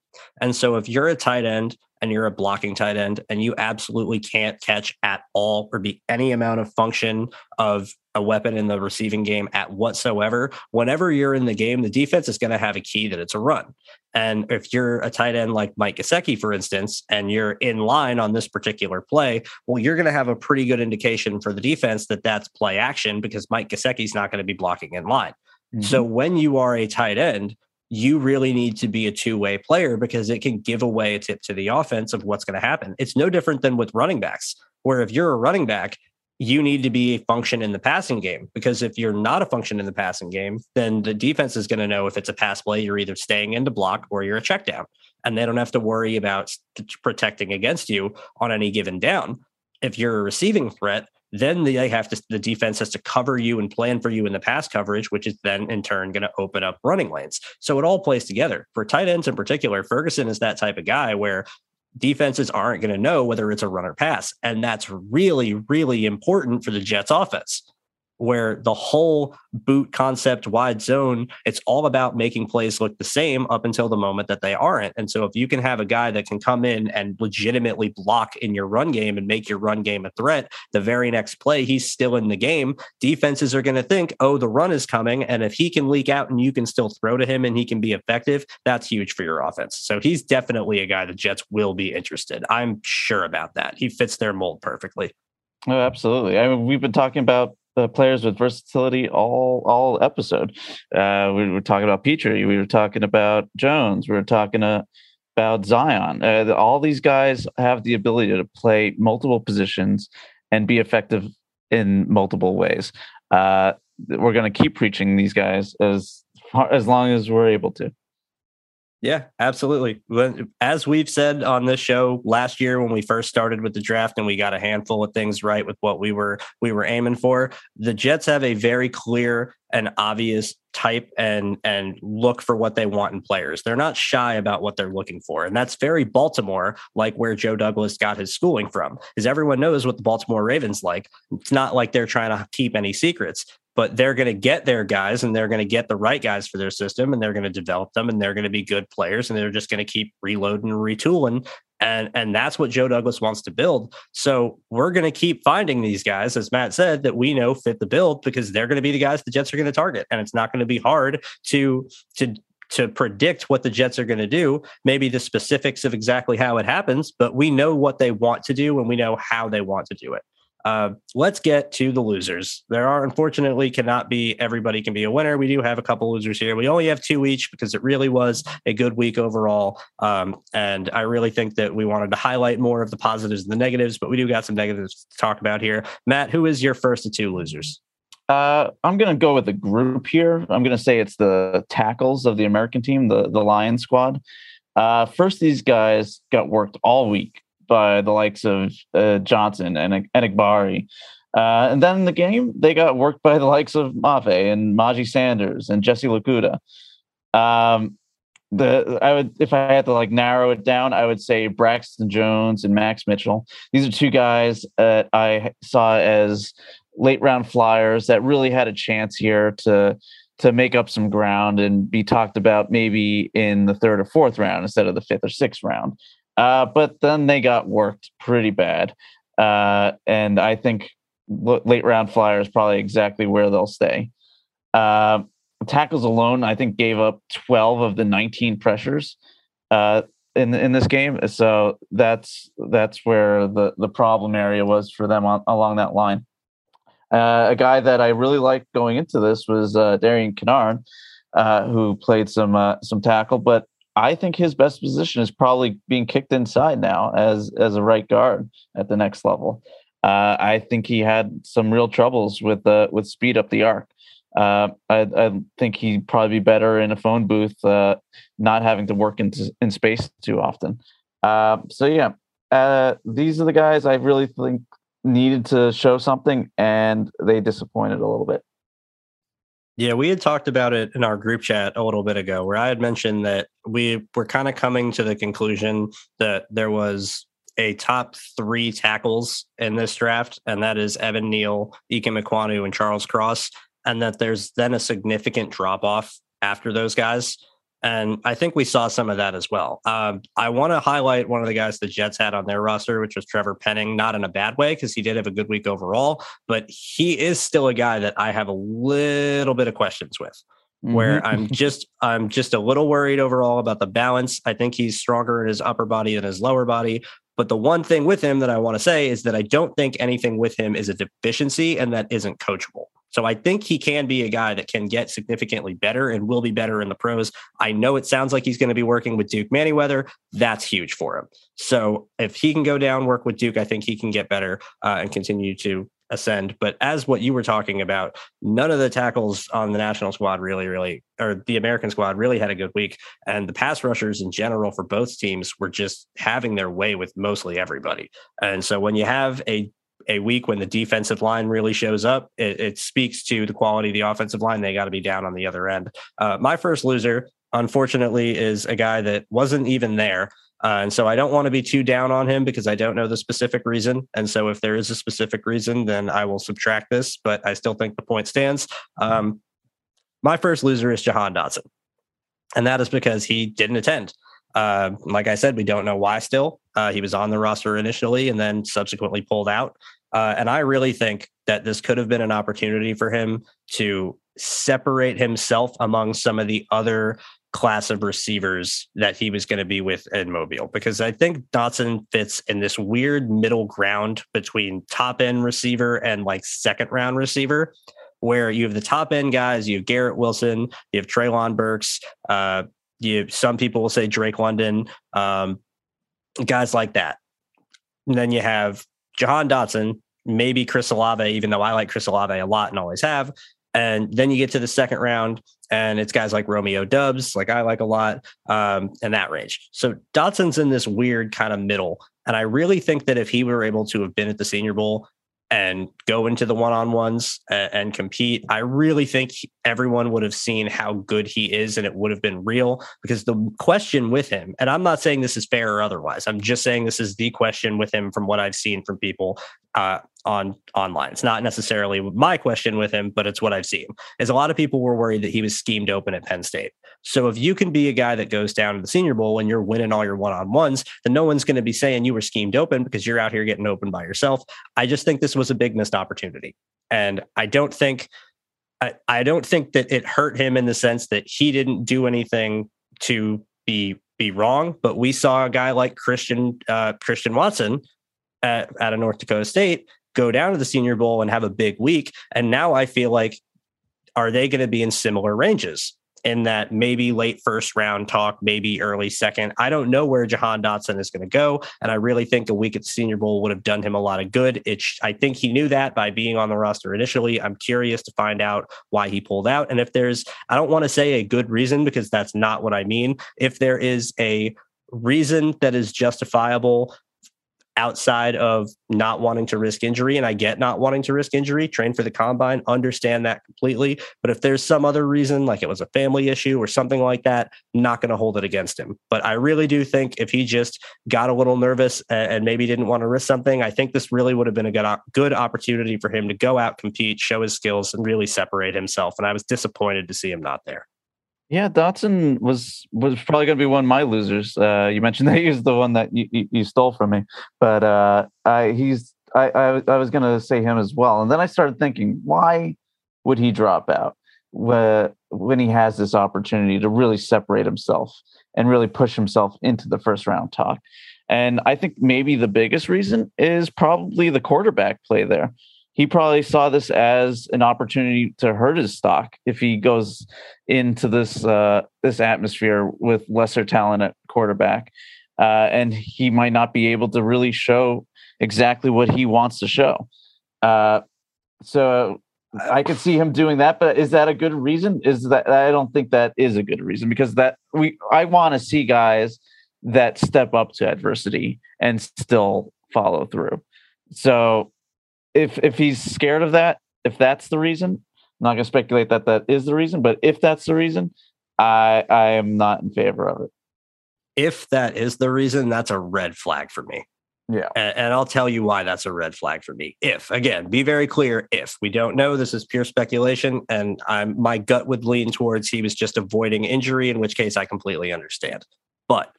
And so if you're a tight end and you're a blocking tight end and you absolutely can't catch at all or be any amount of function of a weapon in the receiving game at whatsoever, whenever you're in the game, the defense is going to have a key that it's a run. And if you're a tight end like Mike Gesicki, for instance, and you're in line on this particular play, well, you're going to have a pretty good indication for the defense that that's play action because Mike Gesicki's not going to be blocking in line. Mm-hmm. So when you are a tight end, you really need to be a two way player because it can give away a tip to the offense of what's going to happen. It's no different than with running backs, where if you're a running back, you need to be a function in the passing game because if you're not a function in the passing game, then the defense is going to know if it's a pass play, you're either staying in to block or you're a check down. And they don't have to worry about protecting against you on any given down. If you're a receiving threat, then they have to the defense has to cover you and plan for you in the pass coverage, which is then in turn going to open up running lanes. So it all plays together. For tight ends in particular, Ferguson is that type of guy where defenses aren't going to know whether it's a run or pass. And that's really, really important for the Jets offense where the whole boot concept wide zone it's all about making plays look the same up until the moment that they aren't. And so if you can have a guy that can come in and legitimately block in your run game and make your run game a threat the very next play he's still in the game. Defenses are going to think oh the run is coming and if he can leak out and you can still throw to him and he can be effective that's huge for your offense. So he's definitely a guy the jets will be interested. I'm sure about that. He fits their mold perfectly. Oh, absolutely. I mean, we've been talking about players with versatility all all episode. Uh, we were talking about Pitre, we were talking about Jones, we were talking about Zion. Uh, all these guys have the ability to play multiple positions and be effective in multiple ways. Uh, we're going to keep preaching these guys as far, as long as we're able to. Yeah, absolutely. As we've said on this show last year when we first started with the draft and we got a handful of things right with what we were we were aiming for, the Jets have a very clear and obvious type and and look for what they want in players. They're not shy about what they're looking for. And that's very Baltimore, like where Joe Douglas got his schooling from. Is everyone knows what the Baltimore Ravens like. It's not like they're trying to keep any secrets but they're going to get their guys and they're going to get the right guys for their system and they're going to develop them and they're going to be good players and they're just going to keep reloading and retooling and and that's what Joe Douglas wants to build. So we're going to keep finding these guys, as Matt said, that we know fit the build because they're going to be the guys the Jets are going to target, and it's not going to be hard to to to predict what the Jets are going to do. Maybe the specifics of exactly how it happens, but we know what they want to do and we know how they want to do it. Uh, let's get to the losers. There are unfortunately cannot be everybody can be a winner. We do have a couple losers here. We only have two each because it really was a good week overall. Um, and I really think that we wanted to highlight more of the positives and the negatives, but we do got some negatives to talk about here. Matt, who is your first of two losers? Uh, I'm going to go with the group here. I'm going to say it's the tackles of the American team, the the Lion squad. Uh, first, these guys got worked all week by the likes of uh, Johnson and Enagbare. Uh, and then in the game, they got worked by the likes of Mafe and Myjai Sanders and Jesse Luketa. Um, the I would if I had to like narrow it down, I would say Braxton Jones and Max Mitchell. These are two guys that I saw as late round flyers that really had a chance here to to make up some ground and be talked about maybe in the third or fourth round instead of the fifth or sixth round. Uh, but then they got worked pretty bad. Uh, and I think late round flyer is probably exactly where they'll stay. Uh, tackles alone, I think, gave up 12 of the 19 pressures uh, in in this game. So that's that's where the the problem area was for them on, along that line. Uh, a guy that I really liked going into this was uh, Darian Kinnard, uh, who played some uh, some tackle, but I think his best position is probably being kicked inside now as as a right guard at the next level. Uh, I think he had some real troubles with uh, with speed up the arc. Uh, I, I, think he'd probably be better in a phone booth, uh, not having to work into, in space too often. Uh, so yeah, uh, these are the guys I really think needed to show something, and they disappointed a little bit. Yeah, we had talked about it in our group chat a little bit ago, where I had mentioned that we were kind of coming to the conclusion that there was a top three tackles in this draft, and that is Evan Neal, Ikem Ekwonu, and Charles Cross, and that there's then a significant drop off after those guys. And I think we saw some of that as well. Um, I want to highlight one of the guys the Jets had on their roster, which was Trevor Penning, not in a bad way because he did have a good week overall, but he is still a guy that I have a little bit of questions with. Mm-hmm. Where I'm just I'm just a little worried overall about the balance. I think he's stronger in his upper body than his lower body, but the one thing with him that I want to say is that I don't think anything with him is a deficiency and that isn't coachable. So I think he can be a guy that can get significantly better and will be better in the pros. I know it sounds like he's going to be working with Duke Manyweather. That's huge for him. So if he can go down, work with Duke, I think he can get better uh, and continue to ascend. But as what you were talking about, none of the tackles on the national squad really, really, or the American squad really had a good week. And the pass rushers in general for both teams were just having their way with mostly everybody. And so when you have a a week when the defensive line really shows up, it, it speaks to the quality of the offensive line. They got to be down on the other end. Uh, my first loser, unfortunately, is a guy that wasn't even there. Uh, and so I don't want to be too down on him because I don't know the specific reason. And so if there is a specific reason, then I will subtract this, but I still think the point stands. Um, my first loser is Jahan Dotson. And that is because he didn't attend. Uh, like I said, we don't know why still. Uh, he was on the roster initially and then subsequently pulled out. Uh, and I really think that this could have been an opportunity for him to separate himself among some of the other class of receivers that he was going to be with in Mobile because I think Dotson fits in this weird middle ground between top end receiver and like second round receiver where you have the top end guys, you have Garrett Wilson, you have Treylon Burks, uh, you some people will say Drake London, um, guys like that. And then you have Jahan Dotson, maybe Chris Olave, even though I like Chris Olave a lot and always have. And then you get to the second round, and it's guys like Romeo Doubs, like I like a lot, um, and that range. So Dotson's in this weird kind of middle. And I really think that if he were able to have been at the Senior Bowl and go into the one-on-ones and, and, compete. I really think everyone would have seen how good he is and it would have been real because the question with him and i'm not saying this is fair or otherwise. I'm just saying this is the question with him from what i've seen from people uh, on online. It's not necessarily my question with him, but it's what I've seen. Is a lot of people were worried that he was schemed open at Penn State. So if you can be a guy that goes down to the Senior Bowl and you're winning all your one-on-ones, then no one's going to be saying you were schemed open because you're out here getting open by yourself. I just think this was a big missed opportunity, and I don't think I, I don't think that it hurt him in the sense that he didn't do anything to be be wrong. But we saw a guy like Christian uh, Christian Watson at, at a North Dakota State go down to the Senior Bowl and have a big week. And now I feel like, are they going to be in similar ranges? In that maybe late first round talk, maybe early second. I don't know where Jahan Dotson is going to go, and I really think a week at the Senior Bowl would have done him a lot of good. It, I think he knew that by being on the roster initially. I'm curious to find out why he pulled out, and if there's, I don't want to say a good reason because that's not what I mean. If there is a reason that is justifiable outside of not wanting to risk injury. And I get not wanting to risk injury, train for the combine, understand that completely. But if there's some other reason, like it was a family issue or something like that, not going to hold it against him. But I really do think if he just got a little nervous and maybe didn't want to risk something, I think this really would have been a good, good opportunity for him to go out, compete, show his skills, and really separate himself. And I was disappointed to see him not there. Yeah, Dotson was was probably going to be one of my losers. Uh, you mentioned that he was the one that you, you, stole from me, but uh, I, he's I, I, I was going to say him as well, and then I started thinking, why would he drop out when he has this opportunity to really separate himself and really push himself into the first round talk? And I think maybe the biggest reason is probably the quarterback play there he probably saw this as an opportunity to hurt his stock if he goes into this uh, this atmosphere with lesser talent at quarterback, uh, and he might not be able to really show exactly what he wants to show. Uh, so I could see him doing that, but is that a good reason? Is that I don't think that is a good reason because that we I want to see guys that step up to adversity and still follow through. So if if he's scared of that, if that's the reason, I'm not going to speculate that that is the reason, but if that's the reason, I I am not in favor of it. If that is the reason, that's a red flag for me. Yeah. And, and, I'll tell you why that's a red flag for me. If again, be very clear, if we don't know, this is pure speculation. And I'm my gut would lean towards he was just avoiding injury, in which case I completely understand. But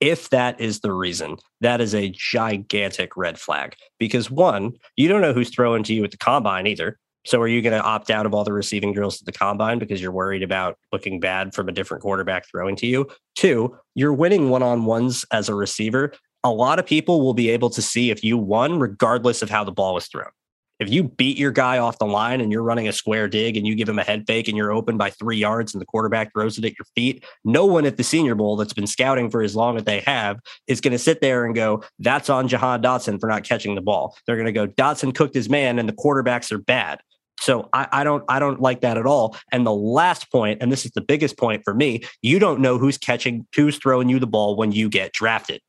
if that is the reason, that is a gigantic red flag because one, you don't know who's throwing to you at the combine either. So are you going to opt out of all the receiving drills at the combine because you're worried about looking bad from a different quarterback throwing to you? Two, you're winning one on ones as a receiver a lot of people will be able to see if you won regardless of how the ball was thrown. If you beat your guy off the line and you're running a square dig and you give him a head fake and you're open by three yards and the quarterback throws it at your feet, no one at the Senior Bowl that's been scouting for as long as they have is going to sit there and go, that's on Jahan Dotson for not catching the ball. They're going to go, Dotson cooked his man and the quarterbacks are bad. So I, I, don't I don't like that at all. And the last point, and this is the biggest point for me, you don't know who's catching, who's throwing you the ball when you get drafted.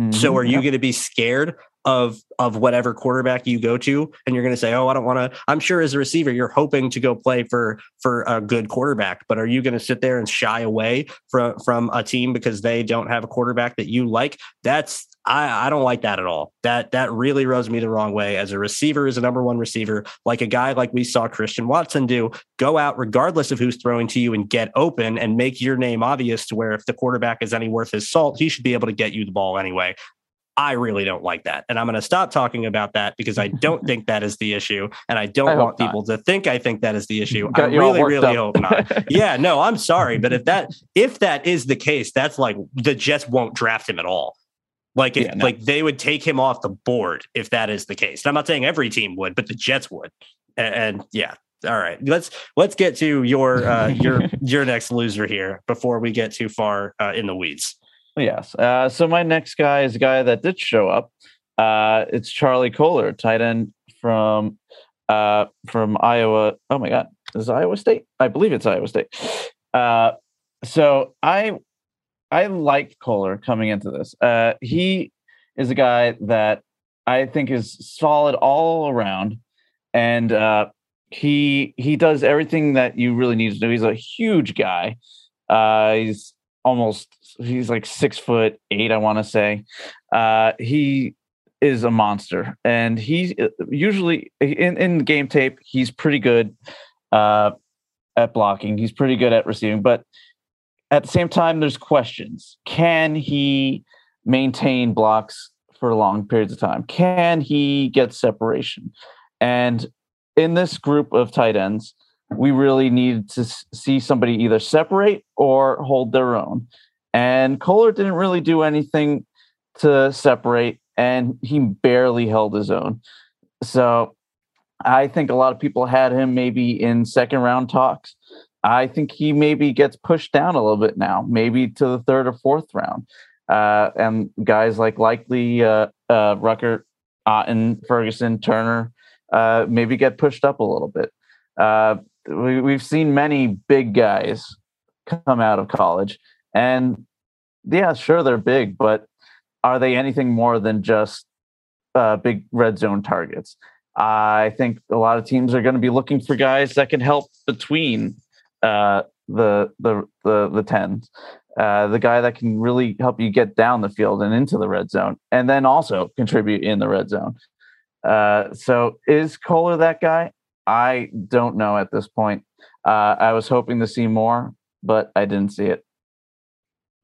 Mm-hmm. So are you going to be scared of of whatever quarterback you go to and you're going to say oh i don't want to i'm sure as a receiver you're hoping to go play for for a good quarterback but are you going to sit there and shy away from from a team because they don't have a quarterback that you like that's I, I don't like that at all. That that really rubs me the wrong way. As a receiver, as a number one receiver, like a guy like we saw Christian Watson do, go out regardless of who's throwing to you and get open and make your name obvious to where if the quarterback is any worth his salt, he should be able to get you the ball anyway. I really don't like that. And I'm going to stop talking about that because I don't think that is the issue. And I don't I want people to think I think that is the issue. I really, really up. hope not. yeah, no, I'm sorry. But if that if that is the case, that's like the Jets won't draft him at all. Like, yeah, no. like they would take him off the board if that is the case. And I'm not saying every team would, but the Jets would. And, and yeah, all right. Let's let's get to your uh, your your next loser here before we get too far uh, in the weeds. Yes. Uh, so my next guy is a guy that did show up. Uh, it's Charlie Kolar, tight end from uh, from Iowa. Oh my God, is Iowa State? I believe it's Iowa State. Uh, so I I liked Kolar coming into this. Uh, he is a guy that I think is solid all around, and uh, he he does everything that you really need to do. He's a huge guy. He's almost he's like six foot eight, I want to say. Uh, he is a monster, and uh, usually in in game tape he's pretty good uh, at blocking. He's pretty good at receiving, but at the same time, there's questions. Can he maintain blocks for long periods of time? Can he get separation? And in this group of tight ends, we really need to see somebody either separate or hold their own. And Kolar didn't really do anything to separate, and he barely held his own. So I think a lot of people had him maybe in second round talks. I think he maybe gets pushed down a little bit now, maybe to the third or fourth round. Uh, and guys like Likely, uh, uh, Ruckert, Otton, Ferguson, Turner, uh, maybe get pushed up a little bit. Uh, we, we've seen many big guys come out of college, and yeah, sure they're big, but are they anything more than just uh, big red zone targets? I think a lot of teams are going to be looking for guys that can help between uh, the the the the tens, uh, the guy that can really help you get down the field and into the red zone, and then also contribute in the red zone. Uh, so is Kolar that guy? I don't know at this point. Uh, I was hoping to see more, but I didn't see it.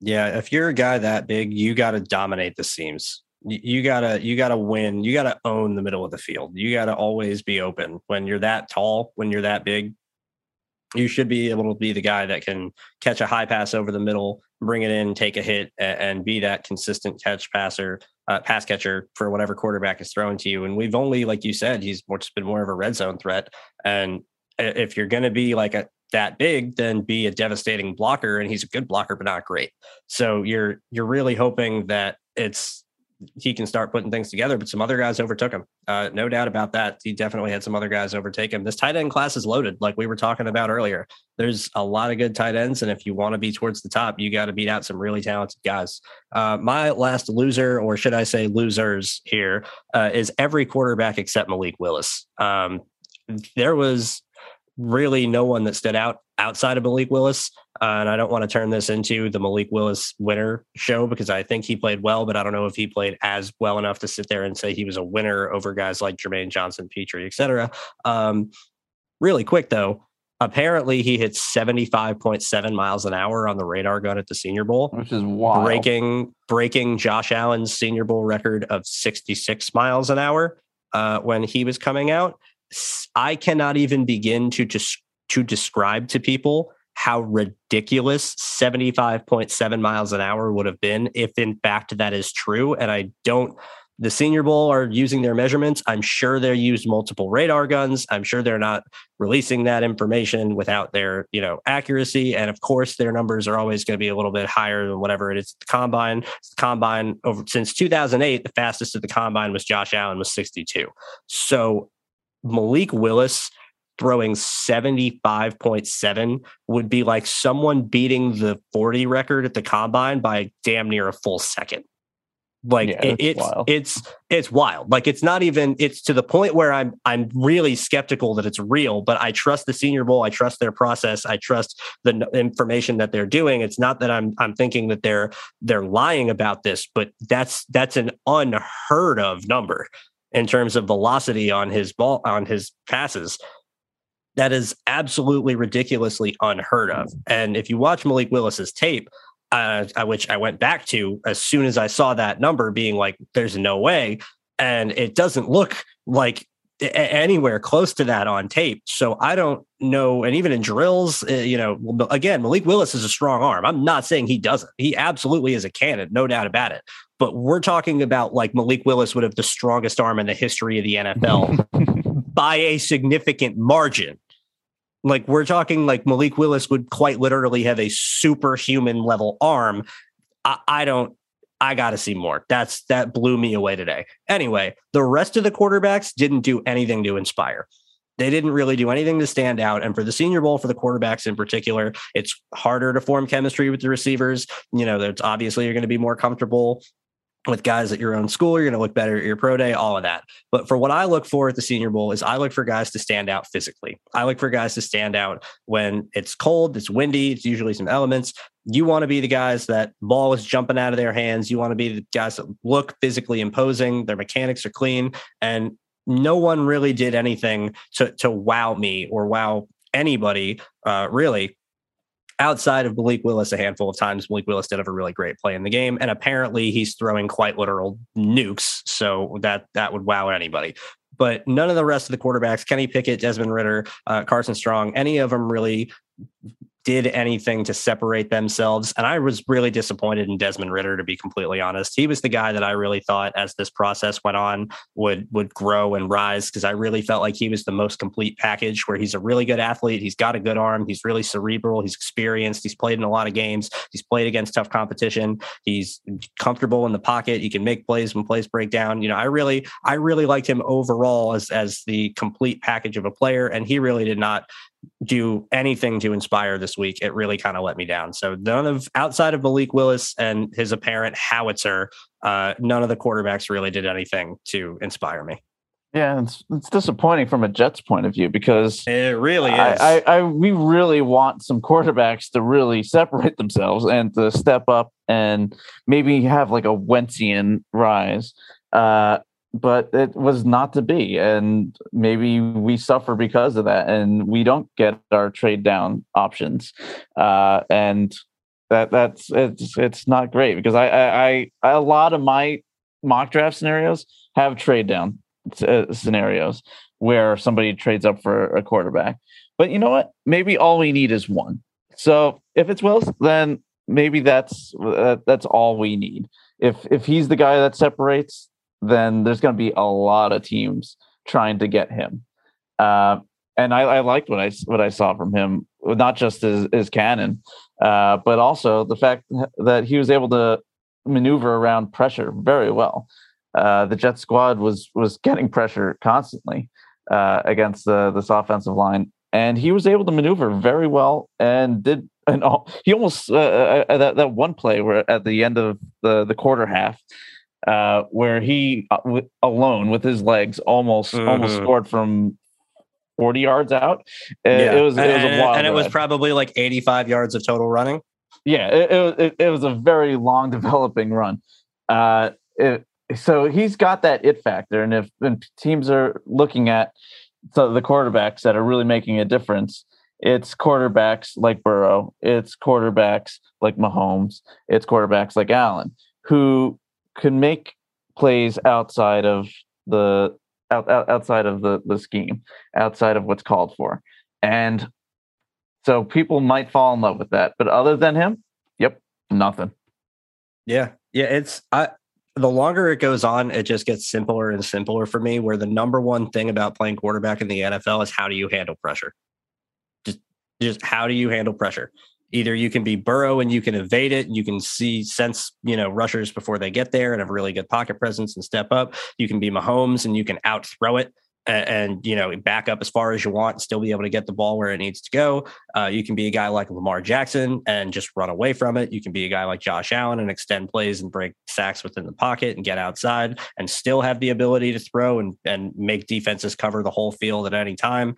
Yeah, if you're a guy that big, you got to dominate the seams. You gotta, you gotta win. You gotta own the middle of the field. You gotta always be open when you're that tall. When you're that big, you should be able to be the guy that can catch a high pass over the middle, bring it in, take a hit, and be that consistent catch passer, uh, pass catcher for whatever quarterback is throwing to you. And we've only, like you said, he's more, been more of a red zone threat. And if you're going to be like a that big, then be a devastating blocker. And he's a good blocker, but not great. So you're you're really hoping that it's he can start putting things together. But some other guys overtook him. Uh, no doubt about that. He definitely had some other guys overtake him. This tight end class is loaded, like we were talking about earlier. There's a lot of good tight ends, and if you want to be towards the top, you got to beat out some really talented guys. Uh, my last loser, or should I say losers, here uh, is every quarterback except Malik Willis. Um, there was really no one that stood out outside of Malik Willis. Uh, and I don't want to turn this into the Malik Willis winner show because I think he played well, but I don't know if he played as well enough to sit there and say he was a winner over guys like Jermaine Johnson, Pitre, etc. Um, really quick though, apparently he hit 75.7 miles an hour on the radar gun at the Senior Bowl, which is wild. breaking breaking Josh Allen's Senior Bowl record of 66 miles an hour uh, when he was coming out. I cannot even begin to just to describe to people how ridiculous 75.7 miles an hour would have been if in fact that is true. And i don't the senior bowl are using their measurements. I'm sure they're used multiple radar guns. I'm sure they're not releasing that information without their you know accuracy. And of course their numbers are always going to be a little bit higher than whatever it is the combine. The combine over since 2008 the fastest of the combine was josh allen was 62 so malik willis throwing 75.7 would be like someone beating the 40 record at the combine by damn near a full second. Like yeah, it, it's wild. it's it's wild. Like it's not even it's to the point where I'm I'm really skeptical that it's real, but I trust the senior bowl, I trust their process, I trust the information that they're doing. It's not that I'm I'm thinking that they're they're lying about this, but that's that's an unheard of number in terms of velocity on his ball on his passes that is absolutely ridiculously unheard of. And if you watch Malik Willis's tape, uh, which I went back to as soon as I saw that number, being like, "There's no way," and it doesn't look like anywhere close to that on tape. So I don't know. And even in drills, uh, you know, again, Malik Willis is a strong arm. I'm not saying he doesn't. He absolutely is a cannon, no doubt about it. But we're talking about like Malik Willis would have the strongest arm in the history of the NFL by a significant margin. Like we're talking like Malik Willis would quite literally have a superhuman level arm. I, I don't I got to see more. That's that blew me away today. Anyway, the rest of the quarterbacks didn't do anything to inspire. They didn't really do anything to stand out. And for the Senior Bowl, for the quarterbacks in particular, it's harder to form chemistry with the receivers. You know, there's obviously you're going to be more comfortable with guys at your own school, you're going to look better at your pro day, all of that. But for what I look for at the Senior Bowl is I look for guys to stand out physically. I look for guys to stand out when it's cold, it's windy, it's usually some elements. You want to be the guys that ball is jumping out of their hands. You want to be the guys that look physically imposing. Their mechanics are clean, and no one really did anything to to wow me or wow anybody uh, really outside of Malik Willis a handful of times. Malik Willis did have a really great play in the game, and apparently he's throwing quite literal nukes. So that that would wow anybody. But none of the rest of the quarterbacks, Kenny Pickett, Desmond Ridder, uh, Carson Strong, any of them really did anything to separate themselves. And I was really disappointed in Desmond Ridder, to be completely honest. He was the guy that I really thought, as this process went on, would would grow and rise because I really felt like he was the most complete package. Where he's a really good athlete, he's got a good arm, he's really cerebral, he's experienced, he's played in a lot of games, he's played against tough competition, he's comfortable in the pocket, he can make plays when plays break down. You know, I really, I really liked him overall as as the complete package of a player, and he really did not do anything to inspire this week, it really kind of let me down. So none of outside of Malik Willis and his apparent howitzer, uh, none of the quarterbacks really did anything to inspire me. Yeah, it's, it's disappointing from a Jets point of view because it really is. I, I, I, we really want some quarterbacks to really separate themselves and to step up and maybe have like a Wentzian rise. Uh, but it was not to be and maybe we suffer because of that and we don't get our trade down options. Uh, and that that's it's it's not great because I, I i a lot of my mock draft scenarios have trade down uh, scenarios where somebody trades up for a quarterback. But you know what? Maybe all we need is one. So if it's wills then maybe that's uh, that's all we need. If if he's the guy that separates then there's going to be a lot of teams trying to get him. Uh, and I, I, liked what I what I saw from him, not just his, his cannon, uh, but also the fact that he was able to maneuver around pressure very well. Uh, the Jet squad was was getting pressure constantly uh, against the, this offensive line, and he was able to maneuver very well and did and all, he almost uh, uh, that that one play where at the end of the the quarter half. Uh, where he w- alone with his legs almost mm-hmm. almost scored from 40 yards out. It, yeah. it was it was a wild and it was probably like 85 yards of total running. Yeah, it, it, it was a very long developing run. Uh, it, so he's got that it factor, and if and teams are looking at so the quarterbacks that are really making a difference, it's quarterbacks like Burrow, it's quarterbacks like Mahomes, it's quarterbacks like Allen who can make plays outside of the out, out, outside of the the scheme, outside of what's called for, and so people might fall in love with that. But other than him, yep, nothing. Yeah, yeah, it's I the longer it goes on, it just gets simpler and simpler for me. Where the number one thing about playing quarterback in the NFL is how do you handle pressure? Just, just how do you handle pressure? Either you can be Burrow and you can evade it, and you can see sense, you know, rushers before they get there and have really good pocket presence and step up. You can be Mahomes and you can out throw it and, and, you know back up as far as you want and still be able to get the ball where it needs to go. Uh, you can be a guy like Lamar Jackson and just run away from it. You can be a guy like Josh Allen and extend plays and break sacks within the pocket and get outside and still have the ability to throw and and make defenses cover the whole field at any time.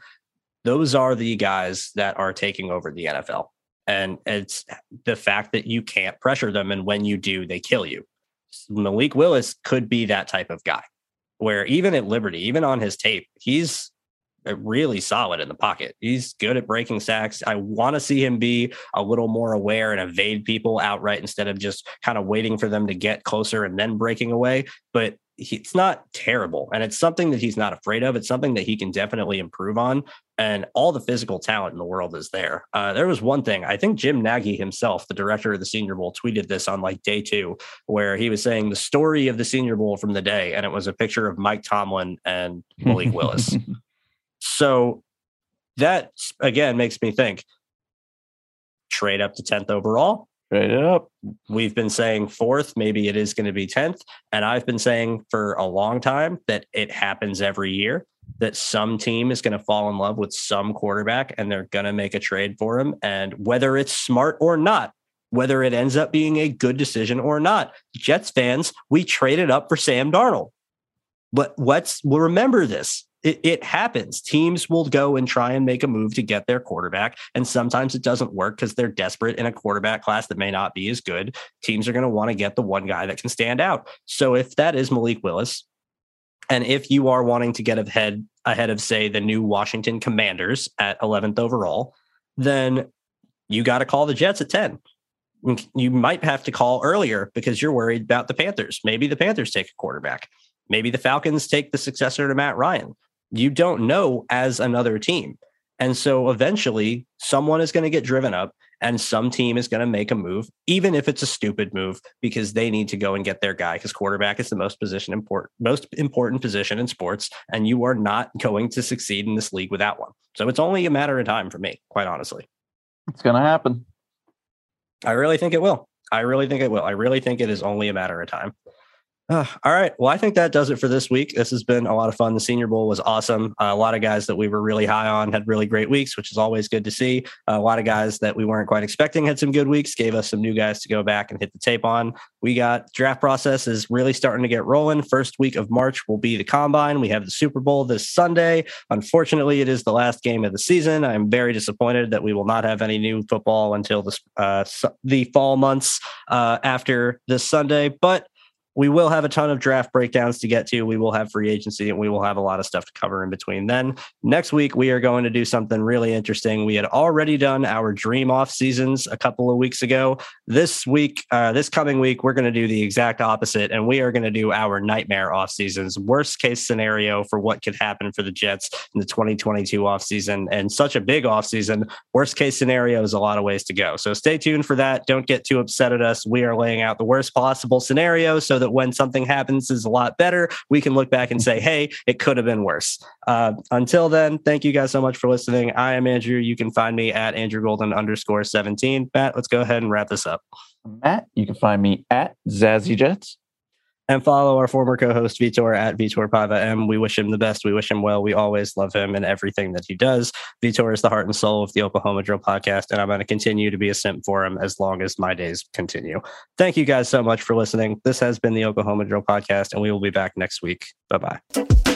Those are the guys that are taking over the NFL. And it's the fact that you can't pressure them. And when you do, they kill you. Malik Willis could be that type of guy where even at Liberty, even on his tape, he's uh, really solid in the pocket. He's good at breaking sacks. I want to see him be a little more aware and evade people outright instead of just kind of waiting for them to get closer and then breaking away. But he, it's not terrible. And it's something that he's not afraid of. It's something that he can definitely improve on. And all the physical talent in the world is there. Uh, there was one thing, I think Jim Nagy himself, the director of the Senior Bowl, tweeted this on like day two, where he was saying the story of the Senior Bowl from the day. And it was a picture of Mike Tomlin and Malik Willis. So that again makes me think trade up to 10th overall Up. We've been saying fourth, maybe it is going to be 10th. And I've been saying for a long time that it happens every year that some team is going to fall in love with some quarterback and they're going to make a trade for him. And whether it's smart or not, whether it ends up being a good decision or not, Jets fans, we traded it up for Sam Darnold. But let's we'll remember this it, it, happens. Teams will go and try and make a move to get their quarterback. And sometimes it doesn't work because they're desperate in a quarterback class that may not be as good. Teams are going to want to get the one guy that can stand out. So if that is Malik Willis, and if you are wanting to get ahead ahead of, say, the new Washington Commanders at 11th overall, then you got to call the Jets at 10 you might have to call earlier because you're worried about the Panthers. Maybe the Panthers take a quarterback. Maybe the Falcons take the successor to Matt Ryan you don't know as another team. And so eventually someone is going to get driven up and some team is going to make a move, even if it's a stupid move, because they need to go and get their guy because quarterback is the most position important, most important position in sports. And you are not going to succeed in this league without one. So it's only a matter of time for me, quite honestly. It's going to happen. I really think it will. I really think it will. I really think it is only a matter of time. Uh, all right. Well, I think that does it for this week. This has been a lot of fun. The Senior Bowl was awesome. Uh, a lot of guys that we were really high on had really great weeks, which is always good to see. Uh, a lot of guys that we weren't quite expecting had some good weeks, gave us some new guys to go back and hit the tape on. We got draft process is really starting to get rolling. First week of March will be the combine. We have the Super Bowl this Sunday. Unfortunately, it is the last game of the season. I'm very disappointed that we will not have any new football until the, uh, the fall months uh, after this Sunday, but we will have a ton of draft breakdowns to get to. We will have free agency and we will have a lot of stuff to cover in between. Then next week, we are going to do something really interesting. We had already done our dream off seasons a couple of weeks ago. This week, uh, this coming week, we're going to do the exact opposite and we are going to do our nightmare off seasons, worst case scenario for what could happen for the Jets in the 2022 off season and such a big off season. Worst case scenario is a lot of ways to go. So stay tuned for that. Don't get too upset at us. We are laying out the worst possible scenario so that when something happens is a lot better, we can look back and say, hey, it could have been worse. Uh, until then, thank you guys so much for listening. I am Andrew. You can find me at Andrew Golden underscore 17. Matt, let's go ahead and wrap this up. Matt, you can find me at Jets and follow our former co-host Vitor at Vitor Pava M. We wish him the best. We wish him well. We always love him and everything that he does. Vitor is the heart and soul of the Oklahoma Drill podcast, and I'm going to continue to be a simp for him as long as my days continue. Thank you guys so much for listening. This has been the Oklahoma Drill podcast, and we will be back next week. Bye bye.